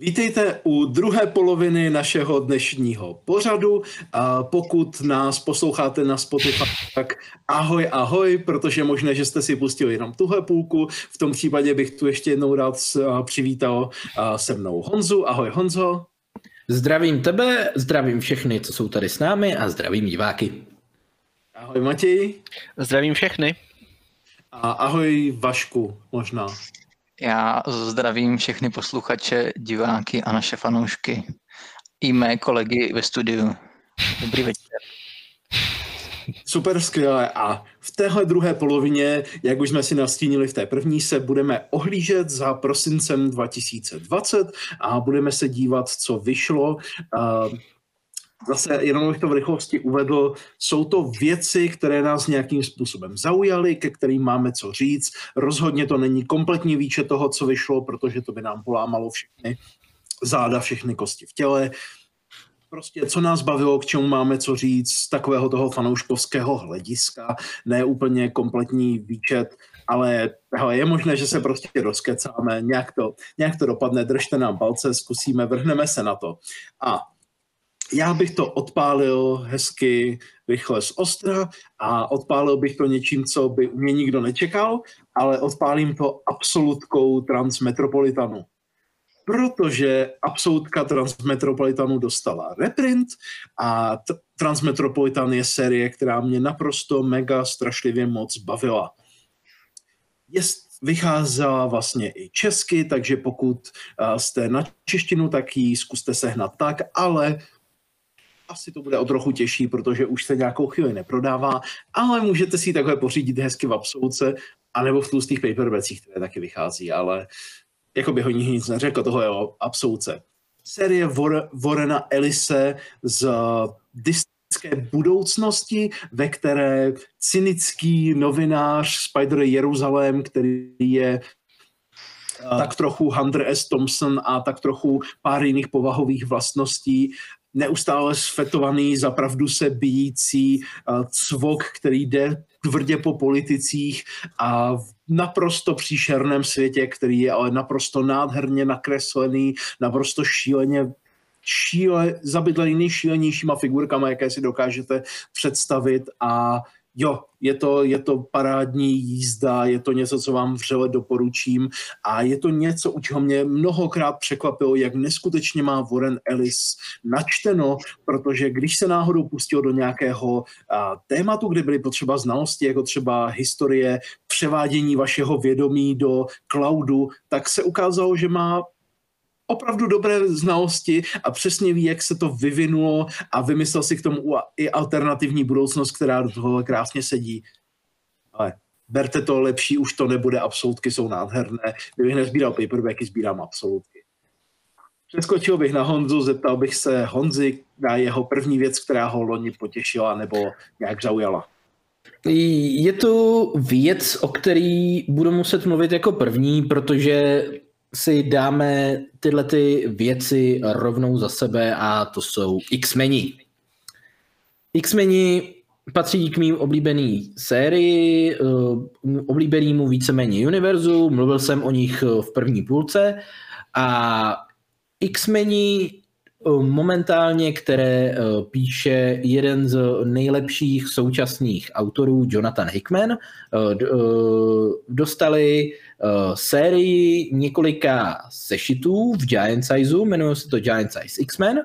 Vítejte u druhé poloviny našeho dnešního pořadu. A pokud nás posloucháte na Spotify, tak ahoj, ahoj, protože možná, že jste si pustili jenom tuhle půlku. V tom případě bych tu ještě jednou rád přivítal se mnou Honzu. Ahoj Honzo. Zdravím tebe, zdravím všechny, co jsou tady s námi a zdravím diváky. Ahoj Matěj. Zdravím všechny. A ahoj Vašku možná. Já zdravím všechny posluchače, diváky a naše fanoušky. I mé kolegy ve studiu. Dobrý večer. Super skvělé. A v téhle druhé polovině, jak už jsme si nastínili v té první, se budeme ohlížet za prosincem 2020 a budeme se dívat, co vyšlo. Zase jenom bych to v rychlosti uvedl, jsou to věci, které nás nějakým způsobem zaujaly, ke kterým máme co říct. Rozhodně to není kompletní výčet toho, co vyšlo, protože to by nám polámalo všechny záda, všechny kosti v těle. Prostě co nás bavilo, k čemu máme co říct z takového toho fanouškovského hlediska, ne úplně kompletní výčet, ale hele, je možné, že se prostě rozkecáme, nějak to, nějak to dopadne, držte nám palce, zkusíme, vrhneme se na to. A já bych to odpálil hezky rychle z ostra a odpálil bych to něčím, co by mě nikdo nečekal, ale odpálím to absolutkou Transmetropolitanu. Protože absolutka Transmetropolitanu dostala reprint a t- Transmetropolitan je série, která mě naprosto mega strašlivě moc bavila. Je, vycházela vlastně i česky, takže pokud jste na češtinu, tak ji zkuste sehnat tak, ale asi to bude o trochu těžší, protože už se nějakou chvíli neprodává, ale můžete si ji takhle pořídit hezky v absoluce, anebo v tlustých paperbacích, které taky vychází, ale jako by ho nic neřekl, toho je o absoluce. Série Vor- Vorena Elise z dystopické budoucnosti, ve které cynický novinář Spider Jeruzalém, který je tak trochu Hunter S. Thompson a tak trochu pár jiných povahových vlastností neustále sfetovaný, za pravdu se bijící cvok, který jde tvrdě po politicích a v naprosto příšerném světě, který je ale naprosto nádherně nakreslený, naprosto šíleně šíle, zabydlený nejšílenějšíma figurkama, jaké si dokážete představit a jo, je to, je to parádní jízda, je to něco, co vám vřele doporučím. A je to něco, u čeho mě mnohokrát překvapilo, jak neskutečně má Warren Ellis načteno, protože když se náhodou pustil do nějakého a, tématu, kde byly potřeba znalosti, jako třeba historie převádění vašeho vědomí do cloudu, tak se ukázalo, že má opravdu dobré znalosti a přesně ví, jak se to vyvinulo a vymyslel si k tomu i alternativní budoucnost, která do toho krásně sedí. Ale berte to lepší, už to nebude, absolutky jsou nádherné. Kdybych nezbíral paperbacky, sbírám absolutky. Přeskočil bych na Honzu, zeptal bych se Honzy na jeho první věc, která ho loni potěšila nebo nějak zaujala. Je to věc, o který budu muset mluvit jako první, protože si dáme tyhle ty věci rovnou za sebe a to jsou X-meni. X-meni patří k mým oblíbený sérii, eh, oblíbenýmu víceméně univerzu, mluvil jsem o nich v první půlce a X-meni eh, momentálně, které eh, píše jeden z nejlepších současných autorů, Jonathan Hickman, dostali uh, sérii několika sešitů v Giant Sizeu, jmenuje se to Giant Size X-Men.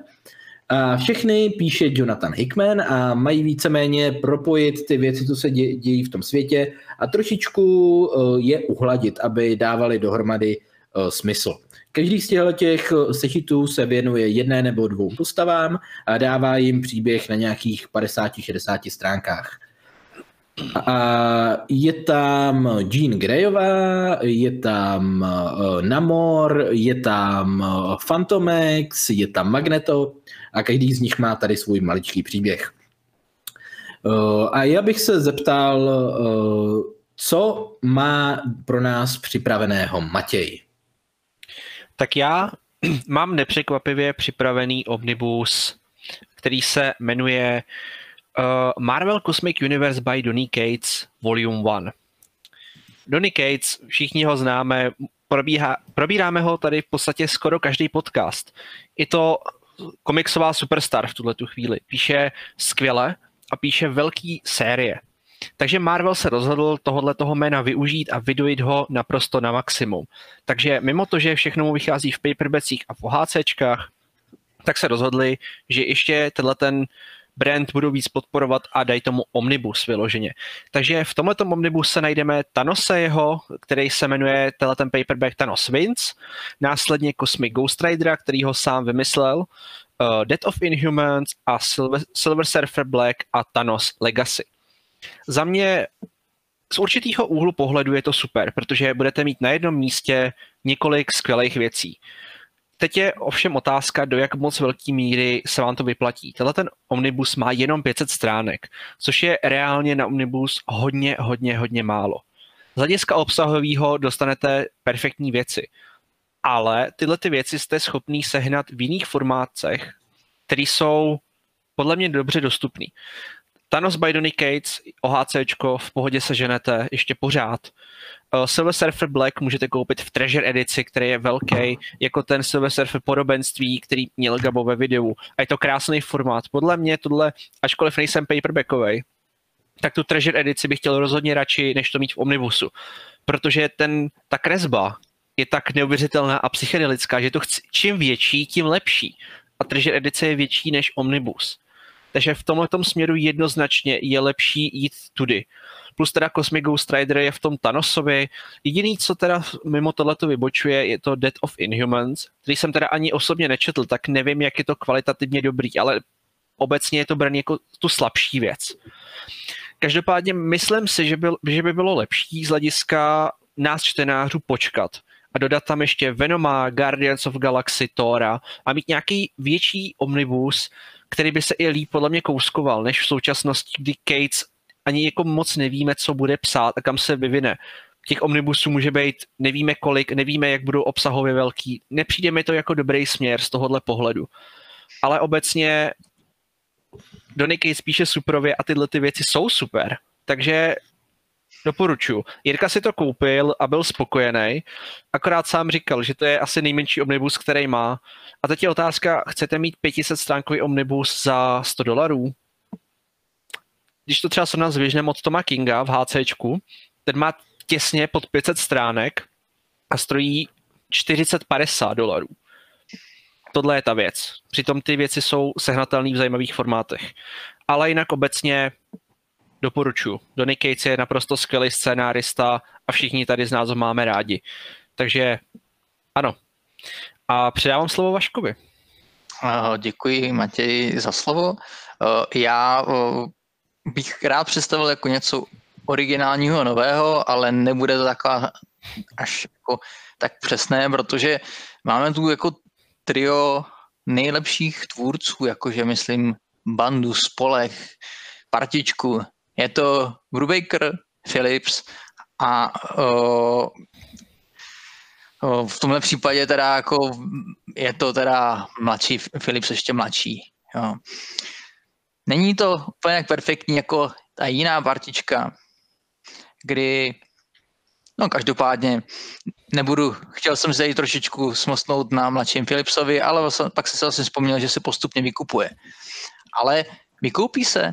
A všechny píše Jonathan Hickman a mají víceméně propojit ty věci, co se dějí v tom světě a trošičku uh, je uhladit, aby dávali dohromady uh, smysl. Každý z těch sešitů se věnuje jedné nebo dvou postavám a dává jim příběh na nějakých 50-60 stránkách. A je tam Jean Greyová, je tam uh, Namor, je tam uh, Phantomex, je tam Magneto a každý z nich má tady svůj maličký příběh. Uh, a já bych se zeptal, co má pro nás připraveného Matěj? Tak já mám nepřekvapivě připravený omnibus, který se jmenuje Uh, Marvel Cosmic Universe by Donny Cates Volume 1. Donny Cates, všichni ho známe probíhá, probíráme ho tady v podstatě skoro každý podcast. Je to komiksová superstar v tuhle tu chvíli. Píše skvěle a píše velký série. Takže Marvel se rozhodl tohohle toho jména využít a vydojit ho naprosto na maximum. Takže mimo to, že všechno mu vychází v paperbacích a v OHCčkách, tak se rozhodli, že ještě tenhle ten brand budou víc podporovat a dají tomu Omnibus vyloženě. Takže v tomto Omnibuse najdeme Thanose jeho, který se jmenuje ten paperback Thanos Wins, následně Cosmic Ghost Rider, který ho sám vymyslel, uh, Death of Inhumans a Silver, Silver Surfer Black a Thanos Legacy. Za mě z určitého úhlu pohledu je to super, protože budete mít na jednom místě několik skvělých věcí. Teď je ovšem otázka, do jak moc velký míry se vám to vyplatí. Tenhle ten Omnibus má jenom 500 stránek, což je reálně na Omnibus hodně, hodně, hodně málo. Z hlediska obsahového dostanete perfektní věci, ale tyhle ty věci jste schopný sehnat v jiných formátech, které jsou podle mě dobře dostupný. Thanos by Donny Cates, OHCčko, v pohodě se ženete ještě pořád. Uh, Silver Surfer Black můžete koupit v Treasure edici, který je velký, jako ten Silver Surfer podobenství, který měl Gabo ve videu. A je to krásný formát. Podle mě tohle, ačkoliv nejsem paperbackový, tak tu Treasure edici bych chtěl rozhodně radši, než to mít v Omnibusu. Protože ten, ta kresba je tak neuvěřitelná a psychedelická, že to chci, čím větší, tím lepší. A Treasure edice je větší než Omnibus. Takže v tomhle směru jednoznačně je lepší jít tudy. Plus teda Cosmic Ghost Rider je v tom Thanosovi. Jediný, co teda mimo tohleto vybočuje, je to Death of Inhumans, který jsem teda ani osobně nečetl, tak nevím, jak je to kvalitativně dobrý, ale obecně je to braný jako tu slabší věc. Každopádně myslím si, že by, že by bylo lepší z hlediska nás čtenářů počkat a dodat tam ještě Venoma, Guardians of Galaxy, Thora a mít nějaký větší omnibus, který by se i líp podle mě kouskoval, než v současnosti, kdy Cates ani jako moc nevíme, co bude psát a kam se vyvine. Těch omnibusů může být nevíme kolik, nevíme, jak budou obsahově velký. Nepřijde mi to jako dobrý směr z tohohle pohledu. Ale obecně Donny Cates píše suprově a tyhle ty věci jsou super. Takže doporučuji. Jirka si to koupil a byl spokojený, akorát sám říkal, že to je asi nejmenší omnibus, který má. A teď je otázka, chcete mít 500 stránkový omnibus za 100 dolarů? Když to třeba srovnám s Visionem od Toma Kinga v HCčku, ten má těsně pod 500 stránek a stojí 40-50 dolarů. Tohle je ta věc. Přitom ty věci jsou sehnatelné v zajímavých formátech. Ale jinak obecně doporučuji. Donny Cates je naprosto skvělý scénárista a všichni tady z nás ho máme rádi. Takže ano. A předávám slovo Vaškovi. Děkuji Matěji za slovo. Já bych rád představil jako něco originálního nového, ale nebude to taková až jako tak přesné, protože máme tu jako trio nejlepších tvůrců, jakože myslím bandu, spolech, partičku, je to Brubaker, Philips a o, o, v tomhle případě teda jako je to teda mladší, Philips ještě mladší. Jo. Není to úplně jak perfektní jako ta jiná partička, kdy No každopádně nebudu, chtěl jsem zde trošičku smostnout na mladším Philipsovi, ale pak se vlastně vzpomněl, že se postupně vykupuje. Ale vykoupí se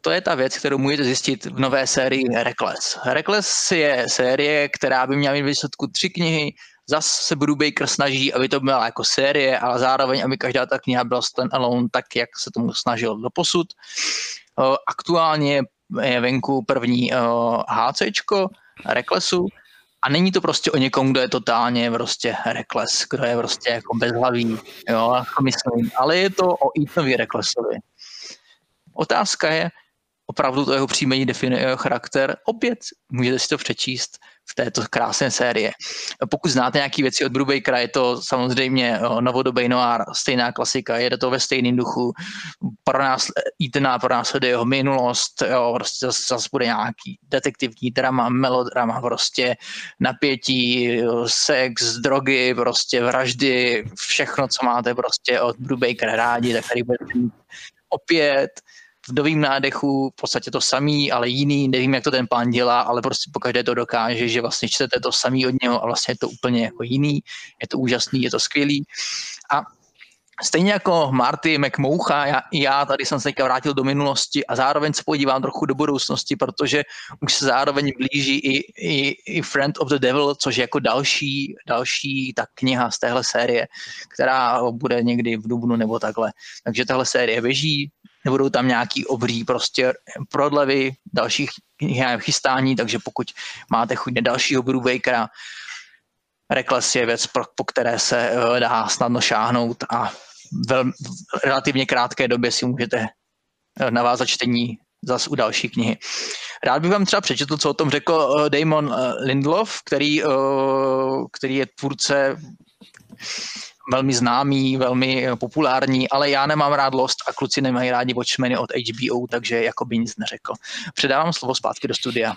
to je ta věc, kterou můžete zjistit v nové sérii Reckless. Reckless je série, která by měla mít výsledku tři knihy, Zase se Brubaker snaží, aby to byla jako série, ale zároveň, aby každá ta kniha byla stand alone, tak jak se tomu snažil do posud. Aktuálně je venku první HCčko Recklessu a není to prostě o někom, kdo je totálně prostě Reckless, kdo je prostě jako bezhlavý, jo, jako myslím, ale je to o Etanovi Recklessovi. Otázka je, opravdu to jeho příjmení definuje jeho charakter. Opět můžete si to přečíst v této krásné série. Pokud znáte nějaké věci od Brubakera, je to samozřejmě novodobý noir, stejná klasika, jede to ve stejném duchu, pro nás, Etana pro nás jeho minulost, jo, prostě zase, zase bude nějaký detektivní drama, melodrama, prostě napětí, sex, drogy, prostě vraždy, všechno, co máte prostě od Brubakera rádi, tak tady budete mít opět v novým nádechu v podstatě to samý, ale jiný, nevím, jak to ten pán dělá, ale prostě pokaždé to dokáže, že vlastně čtete to samý od něho a vlastně je to úplně jako jiný, je to úžasný, je to skvělý. A Stejně jako Marty McMoucha, já, já tady jsem se teďka vrátil do minulosti a zároveň se podívám trochu do budoucnosti, protože už se zároveň blíží i, i, i Friend of the Devil, což je jako další, další ta kniha z téhle série, která bude někdy v Dubnu nebo takhle. Takže tahle série běží, nebudou tam nějaký obří prostě prodlevy dalších chystání, takže pokud máte chuť na dalšího Brewbakera, Rekles je věc, po které se eh, dá snadno šáhnout a v relativně krátké době si můžete eh, navázat čtení zas u další knihy. Rád bych vám třeba přečetl, co o tom řekl eh, Damon Lindlof, který, který je tvůrce velmi známý, velmi populární, ale já nemám rád Lost a kluci nemají rádi Watchmeny od HBO, takže jako by nic neřekl. Předávám slovo zpátky do studia.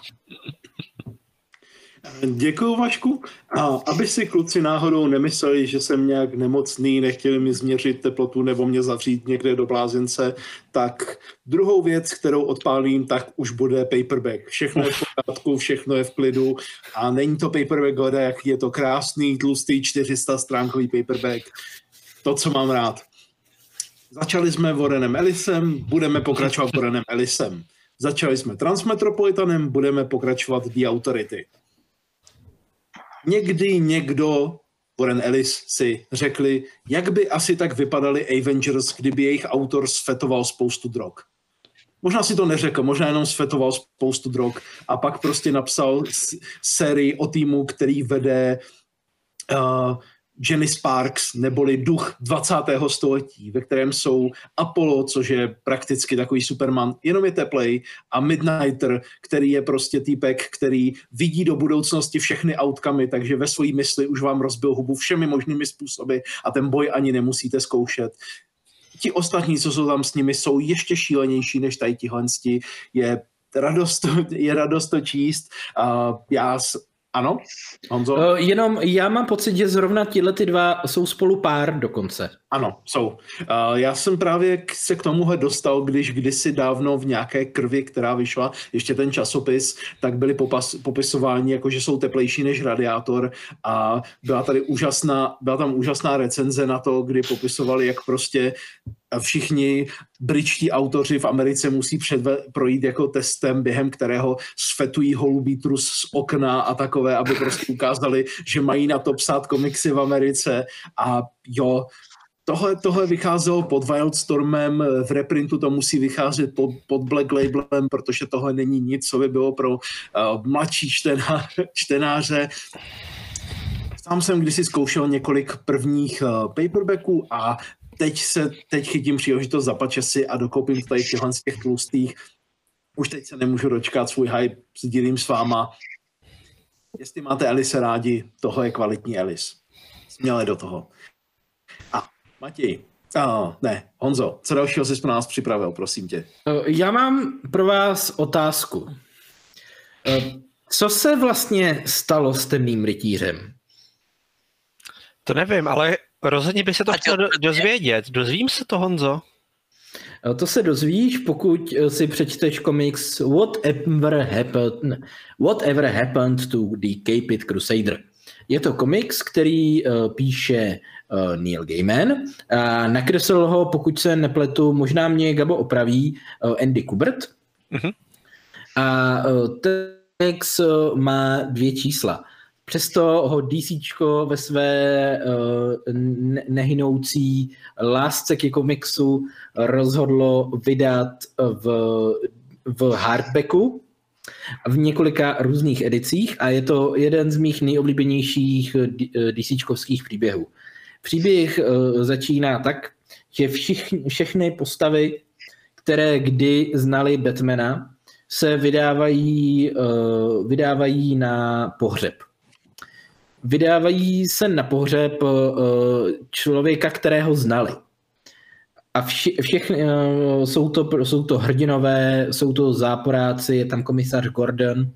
Děkuju, Vašku. A aby si kluci náhodou nemysleli, že jsem nějak nemocný, nechtěli mi změřit teplotu nebo mě zavřít někde do blázince, tak druhou věc, kterou odpálím, tak už bude paperback. Všechno je v pořádku, všechno je v klidu a není to paperback hoda, jak je to krásný, tlustý 400 stránkový paperback. To, co mám rád. Začali jsme Warrenem Ellisem, budeme pokračovat Warrenem Ellisem. Začali jsme Transmetropolitanem, budeme pokračovat The Authority někdy někdo, Warren Ellis, si řekli, jak by asi tak vypadali Avengers, kdyby jejich autor sfetoval spoustu drog. Možná si to neřekl, možná jenom sfetoval spoustu drog a pak prostě napsal sérii o týmu, který vede uh, Jenny Sparks, neboli duch 20. století, ve kterém jsou Apollo, což je prakticky takový Superman, jenom je teplej, a Midnighter, který je prostě týpek, který vidí do budoucnosti všechny outcome, takže ve své mysli už vám rozbil hubu všemi možnými způsoby a ten boj ani nemusíte zkoušet. Ti ostatní, co jsou tam s nimi, jsou ještě šílenější než tady tihle. Je radost, je radost to číst. Uh, já ano, Honzo? Uh, jenom já mám pocit, že zrovna tyhle ty dva jsou spolu pár dokonce. Ano, jsou. Já jsem právě se k tomuhle dostal, když kdysi dávno v nějaké krvi, která vyšla, ještě ten časopis, tak byly popas, popisováni jako, že jsou teplejší než radiátor a byla tady úžasná, byla tam úžasná recenze na to, kdy popisovali, jak prostě všichni britští autoři v Americe musí předve, projít jako testem, během kterého sfetují holubý trus z okna a takové, aby prostě ukázali, že mají na to psát komiksy v Americe a jo, Tohle, tohle vycházelo pod Wildstormem, v reprintu to musí vycházet pod, pod Black Labelem, protože tohle není nic, co by bylo pro uh, mladší čtená, čtenáře. Sám jsem kdysi zkoušel několik prvních uh, paperbacků a teď se, teď chytím příležitost zapače si a dokoupím tady těchhle z těch tlustých. Už teď se nemůžu dočkat, svůj hype sdílím s váma. Jestli máte Elise rádi, tohle je kvalitní Elis. Směle do toho. Matěj, a ne, Honzo, co dalšího jsi pro nás připravil, prosím tě? Eh, já mám pro vás otázku. Eh, co se vlastně stalo s temným rytířem? To nevím, ale rozhodně by se to chtěl dozvědět. Dozvím se to, Honzo? Eh, to se dozvíš, pokud si přečteš komiks Whatever Happened, Whatever Happened to the Caped Crusader. Je to komiks, který píše Neil Gaiman. A nakreslil ho, pokud se nepletu, možná mě Gabo opraví, uh, Andy Kubert. Uh-huh. A uh, text uh, má dvě čísla. Přesto ho DC ve své uh, nehynoucí lásce ke komiksu rozhodlo vydat v, v hardbacku v několika různých edicích a je to jeden z mých nejoblíbenějších DC příběhů. Příběh uh, začíná tak, že všich, všechny postavy, které kdy znali Batmana, se vydávají, uh, vydávají na pohřeb. Vydávají se na pohřeb uh, člověka, kterého znali. A vši, všechny, jsou, to, jsou to hrdinové, jsou to záporáci, je tam komisař Gordon.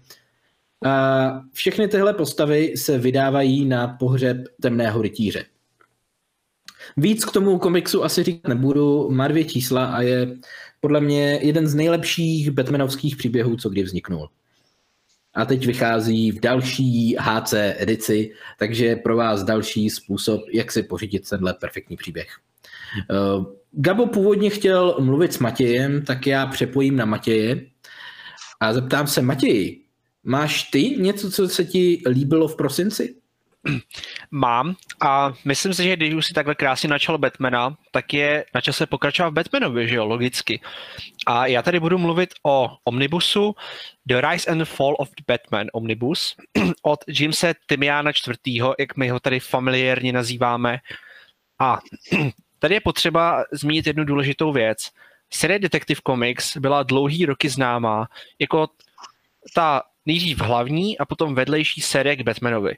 A všechny tyhle postavy se vydávají na pohřeb temného rytíře. Víc k tomu komiksu asi říkat nebudu, má dvě čísla a je podle mě jeden z nejlepších Batmanovských příběhů, co kdy vzniknul. A teď vychází v další HC edici, takže pro vás další způsob, jak si pořídit tenhle perfektní příběh. Uh, Gabo původně chtěl mluvit s Matějem, tak já přepojím na Matěje a zeptám se, Matěj, máš ty něco, co se ti líbilo v prosinci? Mám a myslím si, že když už si takhle krásně načal Batmana, tak je na čase pokračovat v Batmanovi, že jo, logicky. A já tady budu mluvit o Omnibusu, The Rise and Fall of the Batman Omnibus od Jamesa Timiana IV., jak my ho tady familiárně nazýváme. A tady je potřeba zmínit jednu důležitou věc. Série Detective Comics byla dlouhý roky známá jako ta nejdřív hlavní a potom vedlejší série k Batmanovi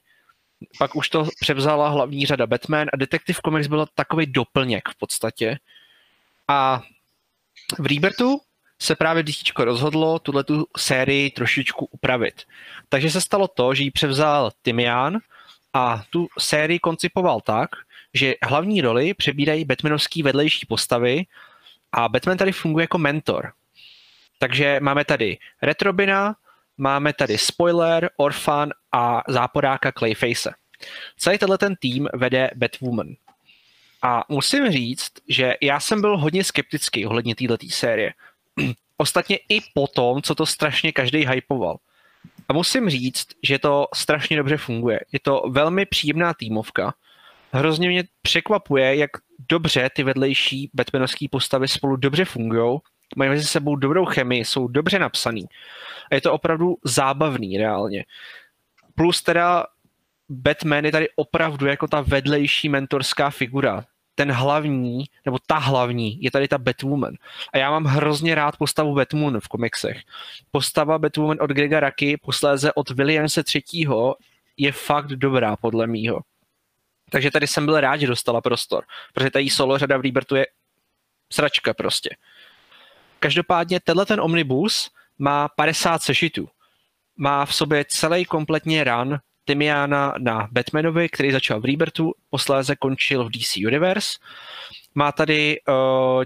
pak už to převzala hlavní řada Batman a Detective Comics byl takový doplněk v podstatě. A v Rebirthu se právě DC rozhodlo tuhle tu sérii trošičku upravit. Takže se stalo to, že ji převzal Timian a tu sérii koncipoval tak, že hlavní roli přebírají Batmanovský vedlejší postavy a Batman tady funguje jako mentor. Takže máme tady Retrobina, máme tady Spoiler, Orphan a záporáka Clayface. Celý tenhle ten tým vede Batwoman. A musím říct, že já jsem byl hodně skeptický ohledně této série. Ostatně i po tom, co to strašně každý hypoval. A musím říct, že to strašně dobře funguje. Je to velmi příjemná týmovka. Hrozně mě překvapuje, jak dobře ty vedlejší Batmanovské postavy spolu dobře fungují, mají mezi sebou dobrou chemii, jsou dobře napsaný. A je to opravdu zábavný reálně. Plus teda Batman je tady opravdu jako ta vedlejší mentorská figura. Ten hlavní, nebo ta hlavní, je tady ta Batwoman. A já mám hrozně rád postavu Batwoman v komiksech. Postava Batwoman od Grega Raky, posléze od Williamse III. je fakt dobrá, podle mýho. Takže tady jsem byl rád, že dostala prostor, protože tady solo řada v Rebirthu je sračka prostě. Každopádně tenhle ten omnibus má 50 sešitů. Má v sobě celý kompletně run Timiana na Batmanovi, který začal v Rebirthu, posléze končil v DC Universe. Má tady uh,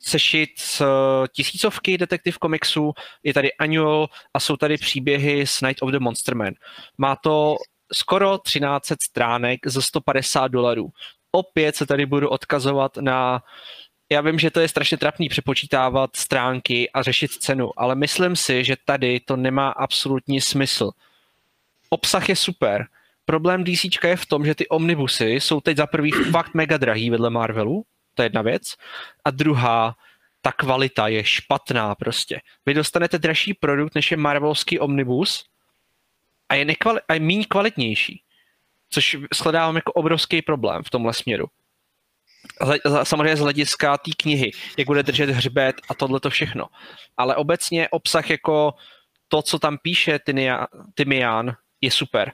sešit z uh, tisícovky detektiv komiksu, je tady Annual a jsou tady příběhy z Night of the Monster Man. Má to skoro 1300 stránek za 150 dolarů. Opět se tady budu odkazovat na já vím, že to je strašně trapný přepočítávat stránky a řešit cenu, ale myslím si, že tady to nemá absolutní smysl. Obsah je super. Problém DC je v tom, že ty omnibusy jsou teď za prvý fakt mega drahý vedle Marvelu, to je jedna věc. A druhá, ta kvalita je špatná prostě. Vy dostanete dražší produkt, než je Marvelský omnibus a je, nekvali- a je méně kvalitnější. Což shledávám jako obrovský problém v tomhle směru samozřejmě z hlediska té knihy, jak bude držet hřbet a tohle to všechno. Ale obecně obsah jako to, co tam píše Timian, je super.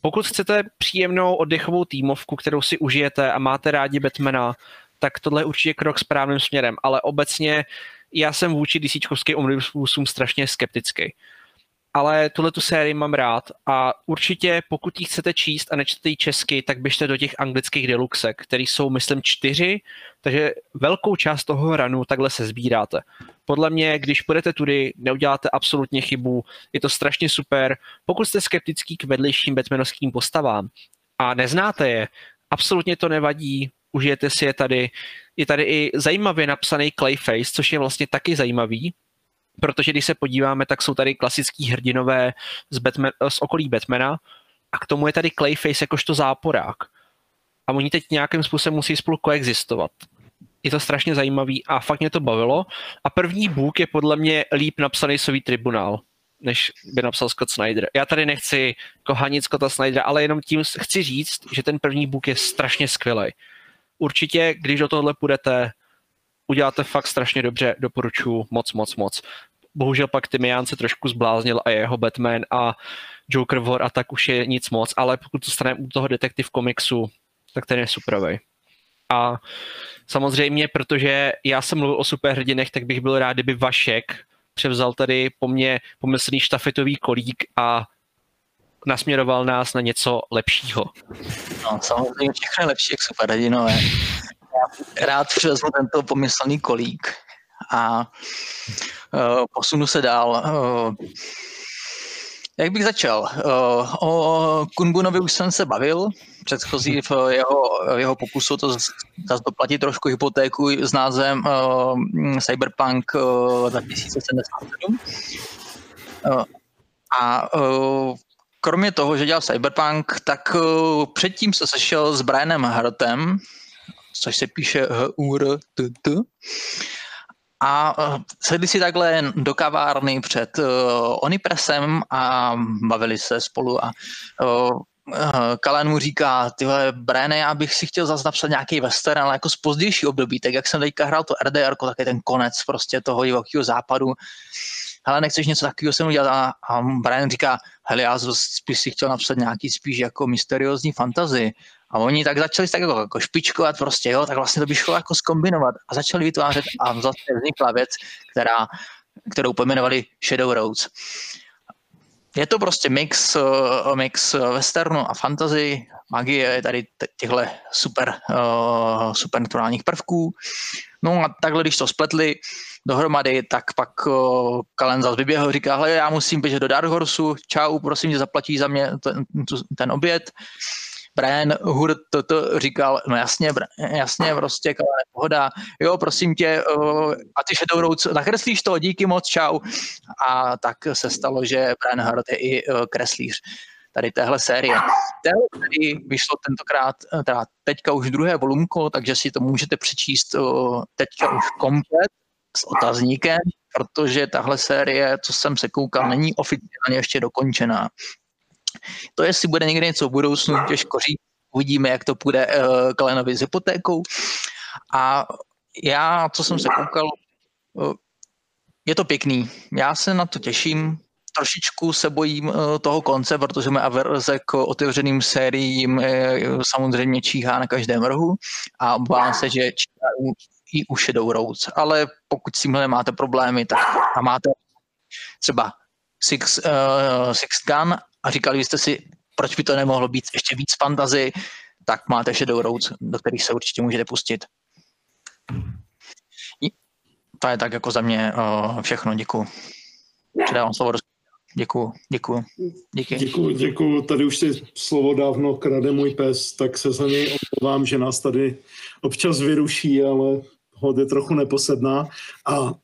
Pokud chcete příjemnou oddechovou týmovku, kterou si užijete a máte rádi Batmana, tak tohle je určitě krok správným směrem, ale obecně já jsem vůči DC omnibusům strašně skeptický ale tuhle tu sérii mám rád a určitě pokud ji chcete číst a nečtete ji česky, tak běžte do těch anglických deluxek, který jsou myslím čtyři, takže velkou část toho ranu takhle se sbíráte. Podle mě, když půjdete tudy, neuděláte absolutně chybu, je to strašně super. Pokud jste skeptický k vedlejším Batmanovským postavám a neznáte je, absolutně to nevadí, užijete si je tady. Je tady i zajímavě napsaný Clayface, což je vlastně taky zajímavý, protože když se podíváme, tak jsou tady klasický hrdinové z, Batman, z okolí Batmana a k tomu je tady Clayface jakožto záporák. A oni teď nějakým způsobem musí spolu koexistovat. Je to strašně zajímavý a fakt mě to bavilo. A první book je podle mě líp napsaný Sový tribunál, než by napsal Scott Snyder. Já tady nechci kohanit Scotta Snydera, ale jenom tím chci říct, že ten první book je strašně skvělý. Určitě, když do tohle půjdete, uděláte fakt strašně dobře, doporučuji moc, moc, moc bohužel pak Timian se trošku zbláznil a jeho Batman a Joker War a tak už je nic moc, ale pokud zůstaneme u toho detektiv komiksu, tak ten je superový. A samozřejmě, protože já jsem mluvil o superhrdinech, tak bych byl rád, kdyby Vašek převzal tady po mně pomyslný štafetový kolík a nasměroval nás na něco lepšího. No, samozřejmě všechno je lepší jak superhrdinové. Rád převezmu tento pomyslný kolík a uh, posunu se dál. Uh, jak bych začal? Uh, o Kunbunovi už jsem se bavil, předchozí v jeho, jeho pokusu to zase doplatit trošku hypotéku s názvem Cyberpunk uh, 2077. Uh, a kromě toho, že dělal Cyberpunk, tak předtím se sešel s Brianem Hartem, což se píše h u r t t a sedli si takhle do kavárny před uh, Onipresem a bavili se spolu a uh, Kalen mu říká, tyhle Brian, já bych si chtěl zase napsat nějaký western, ale jako z pozdější období, tak jak jsem teďka hrál to RDR, tak je ten konec prostě toho divokého západu. Hele, nechceš něco takového jsem udělat? A, a Brian říká, hele, já spíš si chtěl napsat nějaký spíš jako mysteriózní fantazy. A oni tak začali tak jako, jako špičkovat prostě, jo, tak vlastně to by šlo jako skombinovat a začali vytvářet a zase vznikla věc, která, kterou pojmenovali Shadow Roads. Je to prostě mix, uh, mix westernu a fantasy, magie je tady těchto super, uh, supernaturálních prvků. No a takhle, když to spletli dohromady, tak pak uh, Kalen zase vyběhl, říká, hele, já musím běžet do Dark Horseu, čau, prosím tě, zaplatí za mě ten, ten oběd. Brian Hurt to říkal, no jasně, jasně, prostě pohoda, jo, prosím tě, a ty Shadow Roads, nakreslíš to, díky moc, čau. A tak se stalo, že Brian Hurt je i kreslíř tady téhle série. Téhle série vyšlo tentokrát, teda teďka už druhé volumko, takže si to můžete přečíst teďka už komplet s otazníkem, protože tahle série, co jsem se koukal, není oficiálně ještě dokončená. To, jestli bude někdy něco v budoucnu, těžko říct. Uvidíme, jak to půjde uh, Kalenovi s hypotékou. A já, co jsem se koukal, uh, je to pěkný. Já se na to těším. Trošičku se bojím uh, toho konce, protože mě averze k otevřeným sériím uh, samozřejmě číhá na každém rohu a obávám se, že číhá i u Shadow Roads. Ale pokud s tímhle nemáte problémy, tak a máte třeba Six, uh, Six Gun a říkali jste si, proč by to nemohlo být ještě víc fantazy, tak máte Shadow Roads, do kterých se určitě můžete pustit. To je tak jako za mě uh, všechno, děkuji. Předávám slovo do Děkuju, děkuju. Díky. Děkuju, děkuju. Tady už si slovo dávno krade můj pes, tak se za něj omlouvám, že nás tady občas vyruší, ale hod je trochu neposedná. A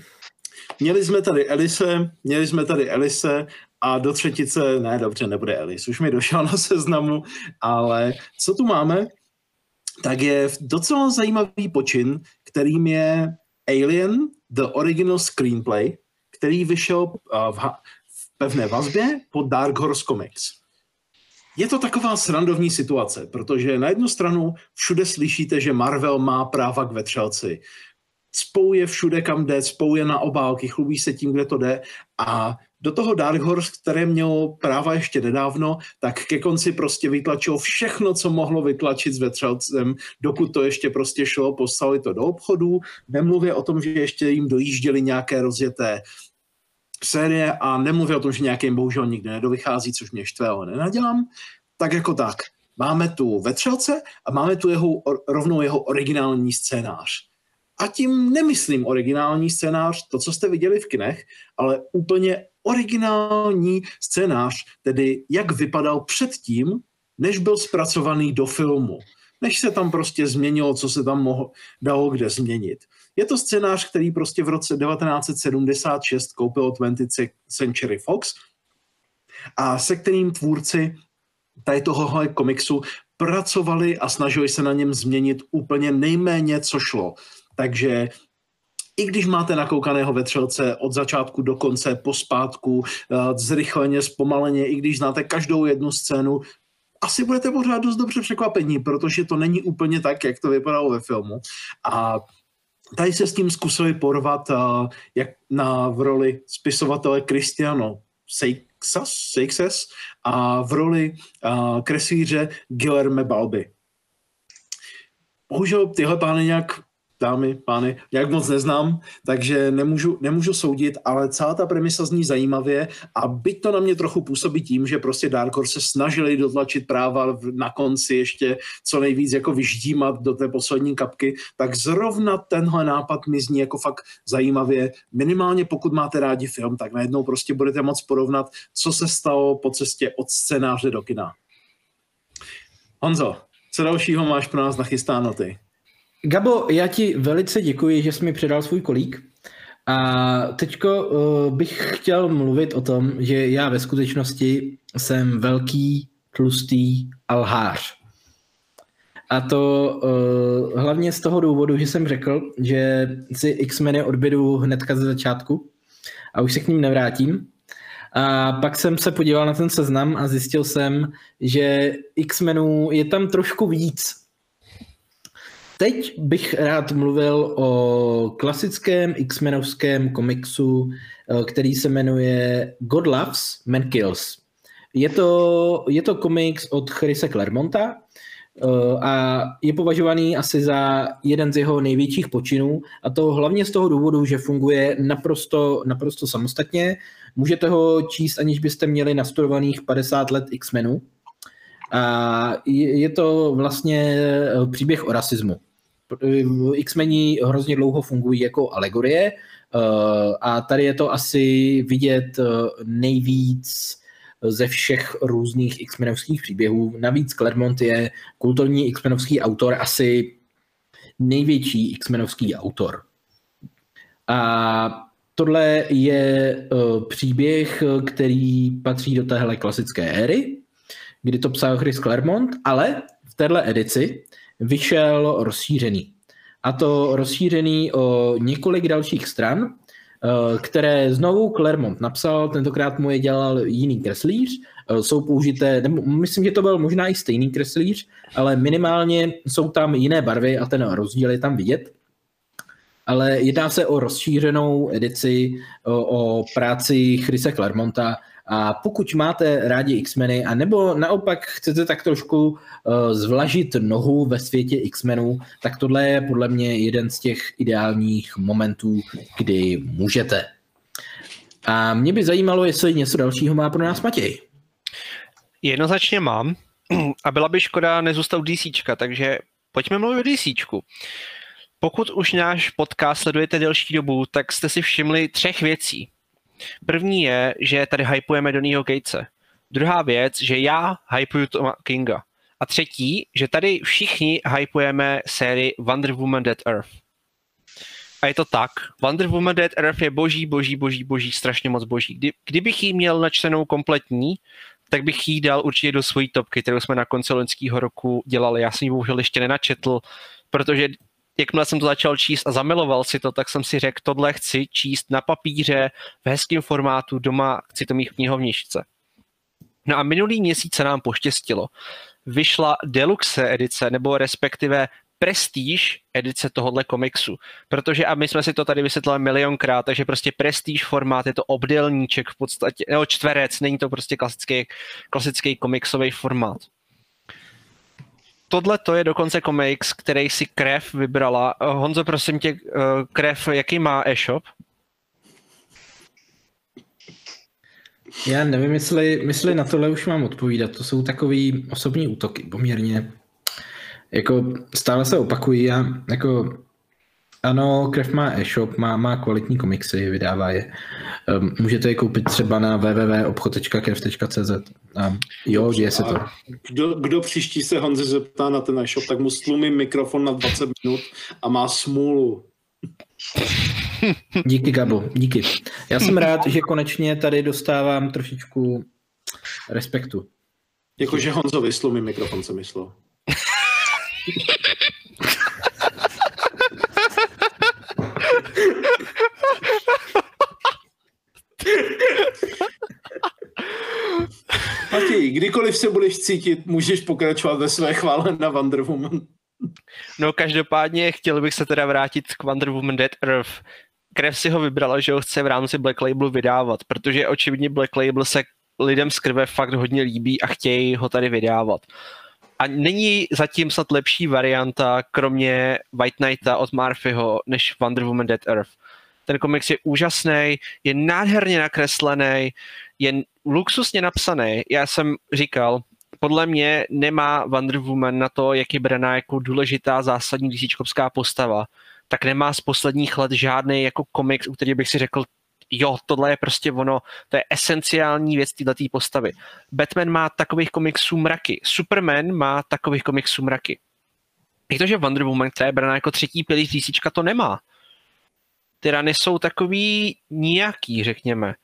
měli jsme tady Elise, měli jsme tady Elise a do třetice, ne, dobře, nebude Elis, už mi došel na seznamu, ale co tu máme, tak je docela zajímavý počin, kterým je Alien, The Original Screenplay, který vyšel v, v pevné vazbě pod Dark Horse Comics. Je to taková srandovní situace, protože na jednu stranu všude slyšíte, že Marvel má práva k vetřelci. Spou je všude, kam jde, spou je na obálky, chlubí se tím, kde to jde a do toho Dark Horse, které mělo práva ještě nedávno, tak ke konci prostě vytlačilo všechno, co mohlo vytlačit s vetřelcem, dokud to ještě prostě šlo, poslali to do obchodu, nemluvě o tom, že ještě jim dojížděli nějaké rozjeté série a nemluvě o tom, že nějakým bohužel nikdy nedovychází, což mě ale nenadělám, tak jako tak. Máme tu vetřelce a máme tu jeho, rovnou jeho originální scénář. A tím nemyslím originální scénář, to, co jste viděli v kinech, ale úplně originální scénář, tedy jak vypadal předtím, než byl zpracovaný do filmu. Než se tam prostě změnilo, co se tam mohlo, dalo kde změnit. Je to scénář, který prostě v roce 1976 koupil 20th Century Fox a se kterým tvůrci tady tohohle komiksu pracovali a snažili se na něm změnit úplně nejméně, co šlo. Takže i když máte nakoukaného vetřelce od začátku do konce, pospátku, eh, zrychleně, zpomaleně, i když znáte každou jednu scénu, asi budete pořád dost dobře překvapení, protože to není úplně tak, jak to vypadalo ve filmu. A tady se s tím zkusili porvat uh, jak na v roli spisovatele Cristiano Seixas, Seixas a v roli uh, kreslíře Guillerme Balby. Bohužel tyhle pány nějak dámy, pány, jak moc neznám, takže nemůžu, nemůžu soudit, ale celá ta premisa zní zajímavě a byť to na mě trochu působí tím, že prostě Dark Horse se snažili dotlačit práva na konci ještě co nejvíc jako vyždímat do té poslední kapky, tak zrovna tenhle nápad mi zní jako fakt zajímavě. Minimálně pokud máte rádi film, tak najednou prostě budete moc porovnat, co se stalo po cestě od scénáře do kina. Honzo, co dalšího máš pro nás nachystáno ty? Gabo, já ti velice děkuji, že jsi mi předal svůj kolík. A teďko uh, bych chtěl mluvit o tom, že já ve skutečnosti jsem velký, tlustý alhář. A to uh, hlavně z toho důvodu, že jsem řekl, že si X-meny odbědu hnedka ze začátku a už se k ním nevrátím. A pak jsem se podíval na ten seznam a zjistil jsem, že X-menů je tam trošku víc. Teď bych rád mluvil o klasickém X-menovském komiksu, eh, který se jmenuje God Loves, Man Kills. Je to, je to komiks od Chrise Clermonta, Eh, a je považovaný asi za jeden z jeho největších počinů a to hlavně z toho důvodu, že funguje naprosto, naprosto samostatně. Můžete ho číst, aniž byste měli nastudovaných 50 let X-menů. A je to vlastně eh, příběh o rasismu. X-meni hrozně dlouho fungují jako alegorie eh, a tady je to asi vidět nejvíc ze všech různých X-menovských příběhů. Navíc Claremont je kulturní X-menovský autor, asi největší X-menovský autor. A tohle je příběh, který patří do téhle klasické éry, kdy to psal Chris Claremont, ale v téhle edici vyšel rozšířený. A to rozšířený o několik dalších stran, Eh, které znovu Claremont napsal, tentokrát mu je dělal jiný kreslíř, eh, jsou použité, nebo myslím, že to byl možná i stejný kreslíř, ale minimálně jsou tam jiné barvy a ten rozdíl je tam vidět. Ale jedná se o rozšířenou edici, o, o práci Chrise Claremonta, a pokud máte rádi X-meny, a nebo naopak chcete tak trošku uh, zvlažit nohu ve světě X-menů, tak tohle je podle mě jeden z těch ideálních momentů, kdy můžete. A mě by zajímalo, jestli něco dalšího má pro nás Matěj. Jednoznačně mám. A byla by škoda nezůstat DC, takže pojďme mluvit o DC. Pokud už náš podcast sledujete delší dobu, tak jste si všimli třech věcí. První je, že tady hypujeme Donnyho Gatese. Druhá věc, že já hypuju Toma Kinga. A třetí, že tady všichni hypujeme sérii Wonder Woman Dead Earth. A je to tak. Wonder Woman Dead Earth je boží, boží, boží, boží, strašně moc boží. Kdy, kdybych ji měl načtenou kompletní, tak bych ji dal určitě do svojí topky, kterou jsme na konci loňského roku dělali. Já jsem ji bohužel ještě nenačetl, protože jakmile jsem to začal číst a zamiloval si to, tak jsem si řekl, tohle chci číst na papíře, v hezkém formátu, doma, chci to mít v knihovničce. No a minulý měsíc se nám poštěstilo. Vyšla deluxe edice, nebo respektive prestige edice tohohle komiksu. Protože, a my jsme si to tady vysvětlili milionkrát, takže prostě prestige formát je to obdelníček v podstatě, nebo čtverec, není to prostě klasický, klasický komiksový formát tohle to je dokonce komiks, který si Krev vybrala. Eh, Honzo, prosím tě, eh, Krev, jaký má e-shop? Já nevím, jestli, jestli na tohle už mám odpovídat. To jsou takový osobní útoky poměrně. Jako stále se opakují a jako ano, Krev má e-shop, má, má kvalitní komiksy, vydává je. Um, můžete je koupit třeba na www.obchod.krev.cz. Um, jo, děje se to. Kdo, kdo příští se Honzi zeptá na ten e-shop, tak mu stlumím mikrofon na 20 minut a má smůlu. Díky, Gabo, díky. Já jsem rád, že konečně tady dostávám trošičku respektu. Jakože Honzo vyslumím mikrofon, jsem myslel. Matěj, kdykoliv se budeš cítit, můžeš pokračovat ve své chvále na Wonder Woman. No každopádně chtěl bych se teda vrátit k Wonder Woman Dead Earth. Krev si ho vybrala, že ho chce v rámci Black Labelu vydávat, protože očividně Black Label se lidem z krve fakt hodně líbí a chtějí ho tady vydávat. A není zatím snad lepší varianta, kromě White Knighta od Murphyho, než Wonder Woman Dead Earth. Ten komiks je úžasný, je nádherně nakreslený, je luxusně napsaný. Já jsem říkal, podle mě nemá Wonder Woman na to, jak je braná jako důležitá zásadní DCčkovská postava, tak nemá z posledních let žádný jako komiks, u který bych si řekl, jo, tohle je prostě ono, to je esenciální věc této postavy. Batman má takových komiksů mraky, Superman má takových komiksů mraky. I to, že Wonder Woman, která je braná jako třetí pilíř DC, to nemá. Ty rany jsou takový nějaký, řekněme.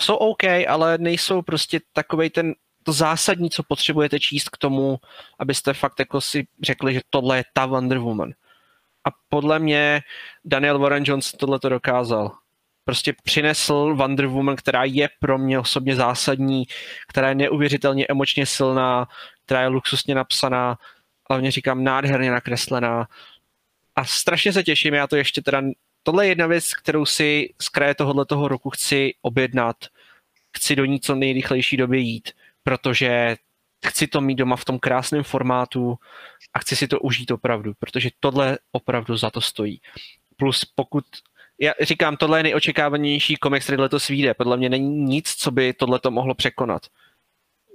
Jsou OK, ale nejsou prostě takovej ten to zásadní, co potřebujete číst k tomu, abyste fakt jako si řekli, že tohle je ta Wonder Woman. A podle mě Daniel Warren Johnson tohle to dokázal. Prostě přinesl Wonder Woman, která je pro mě osobně zásadní, která je neuvěřitelně emočně silná, která je luxusně napsaná, hlavně říkám nádherně nakreslená. A strašně se těším, já to ještě teda, tohle je jedna věc, kterou si z kraje tohoto roku chci objednat, chci do ní co nejrychlejší době jít protože chci to mít doma v tom krásném formátu a chci si to užít opravdu, protože tohle opravdu za to stojí. Plus pokud, já říkám, tohle je nejočekávanější komiks, který letos vyjde. Podle mě není nic, co by tohle to mohlo překonat.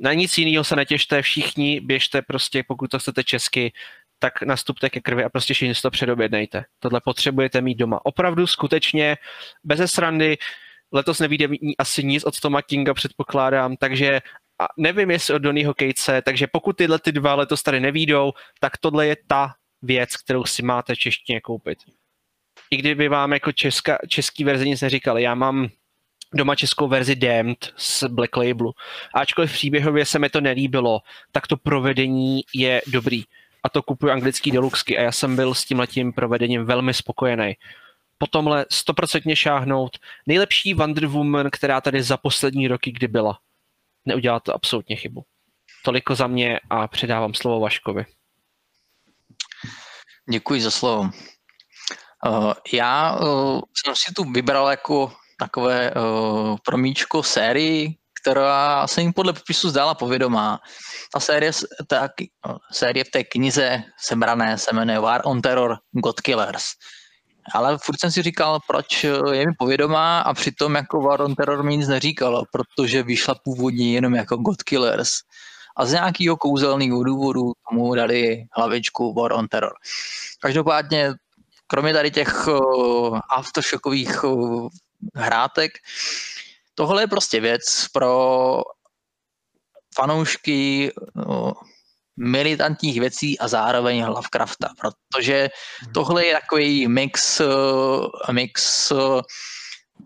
Na nic jiného se netěšte, všichni běžte prostě, pokud to chcete česky, tak nastupte ke krvi a prostě všichni si to předobědnejte. Tohle potřebujete mít doma. Opravdu, skutečně, bez srandy, letos nevíde asi nic od Toma Kinga, předpokládám, takže a nevím, jestli od Donnyho Catese, takže pokud tyhle ty dva letos tady nevídou, tak tohle je ta věc, kterou si máte češtině koupit. I kdyby vám jako česká, český verzi nic neříkali, já mám doma českou verzi Damned z Black Labelu. Ačkoliv příběhově se mi to nelíbilo, tak to provedení je dobrý. A to kupuju anglický deluxky a já jsem byl s tím letím provedením velmi spokojený. Po tomhle stoprocentně šáhnout nejlepší Wonder Woman, která tady za poslední roky kdy byla neudělá to absolutně chybu. Toliko za mě a předávám slovo Vaškovi. Děkuji za slovo. Uh, já uh, jsem si tu vybral jako takové uh, promíčko sérii, která se jim podle popisu zdála povědomá. Ta série, ta série v té knize sebrané se jmenuje War on Terror God Killers ale furt jsem si říkal, proč je mi povědomá a přitom jako War on Terror mi nic neříkalo, protože vyšla původně jenom jako God Killers. A z nějakého kouzelného důvodu tomu dali hlavičku War on Terror. Každopádně, kromě tady těch uh, aftershockových uh, hrátek, tohle je prostě věc pro fanoušky uh, militantních věcí a zároveň Lovecrafta, protože tohle je takový mix, eh, mix eh,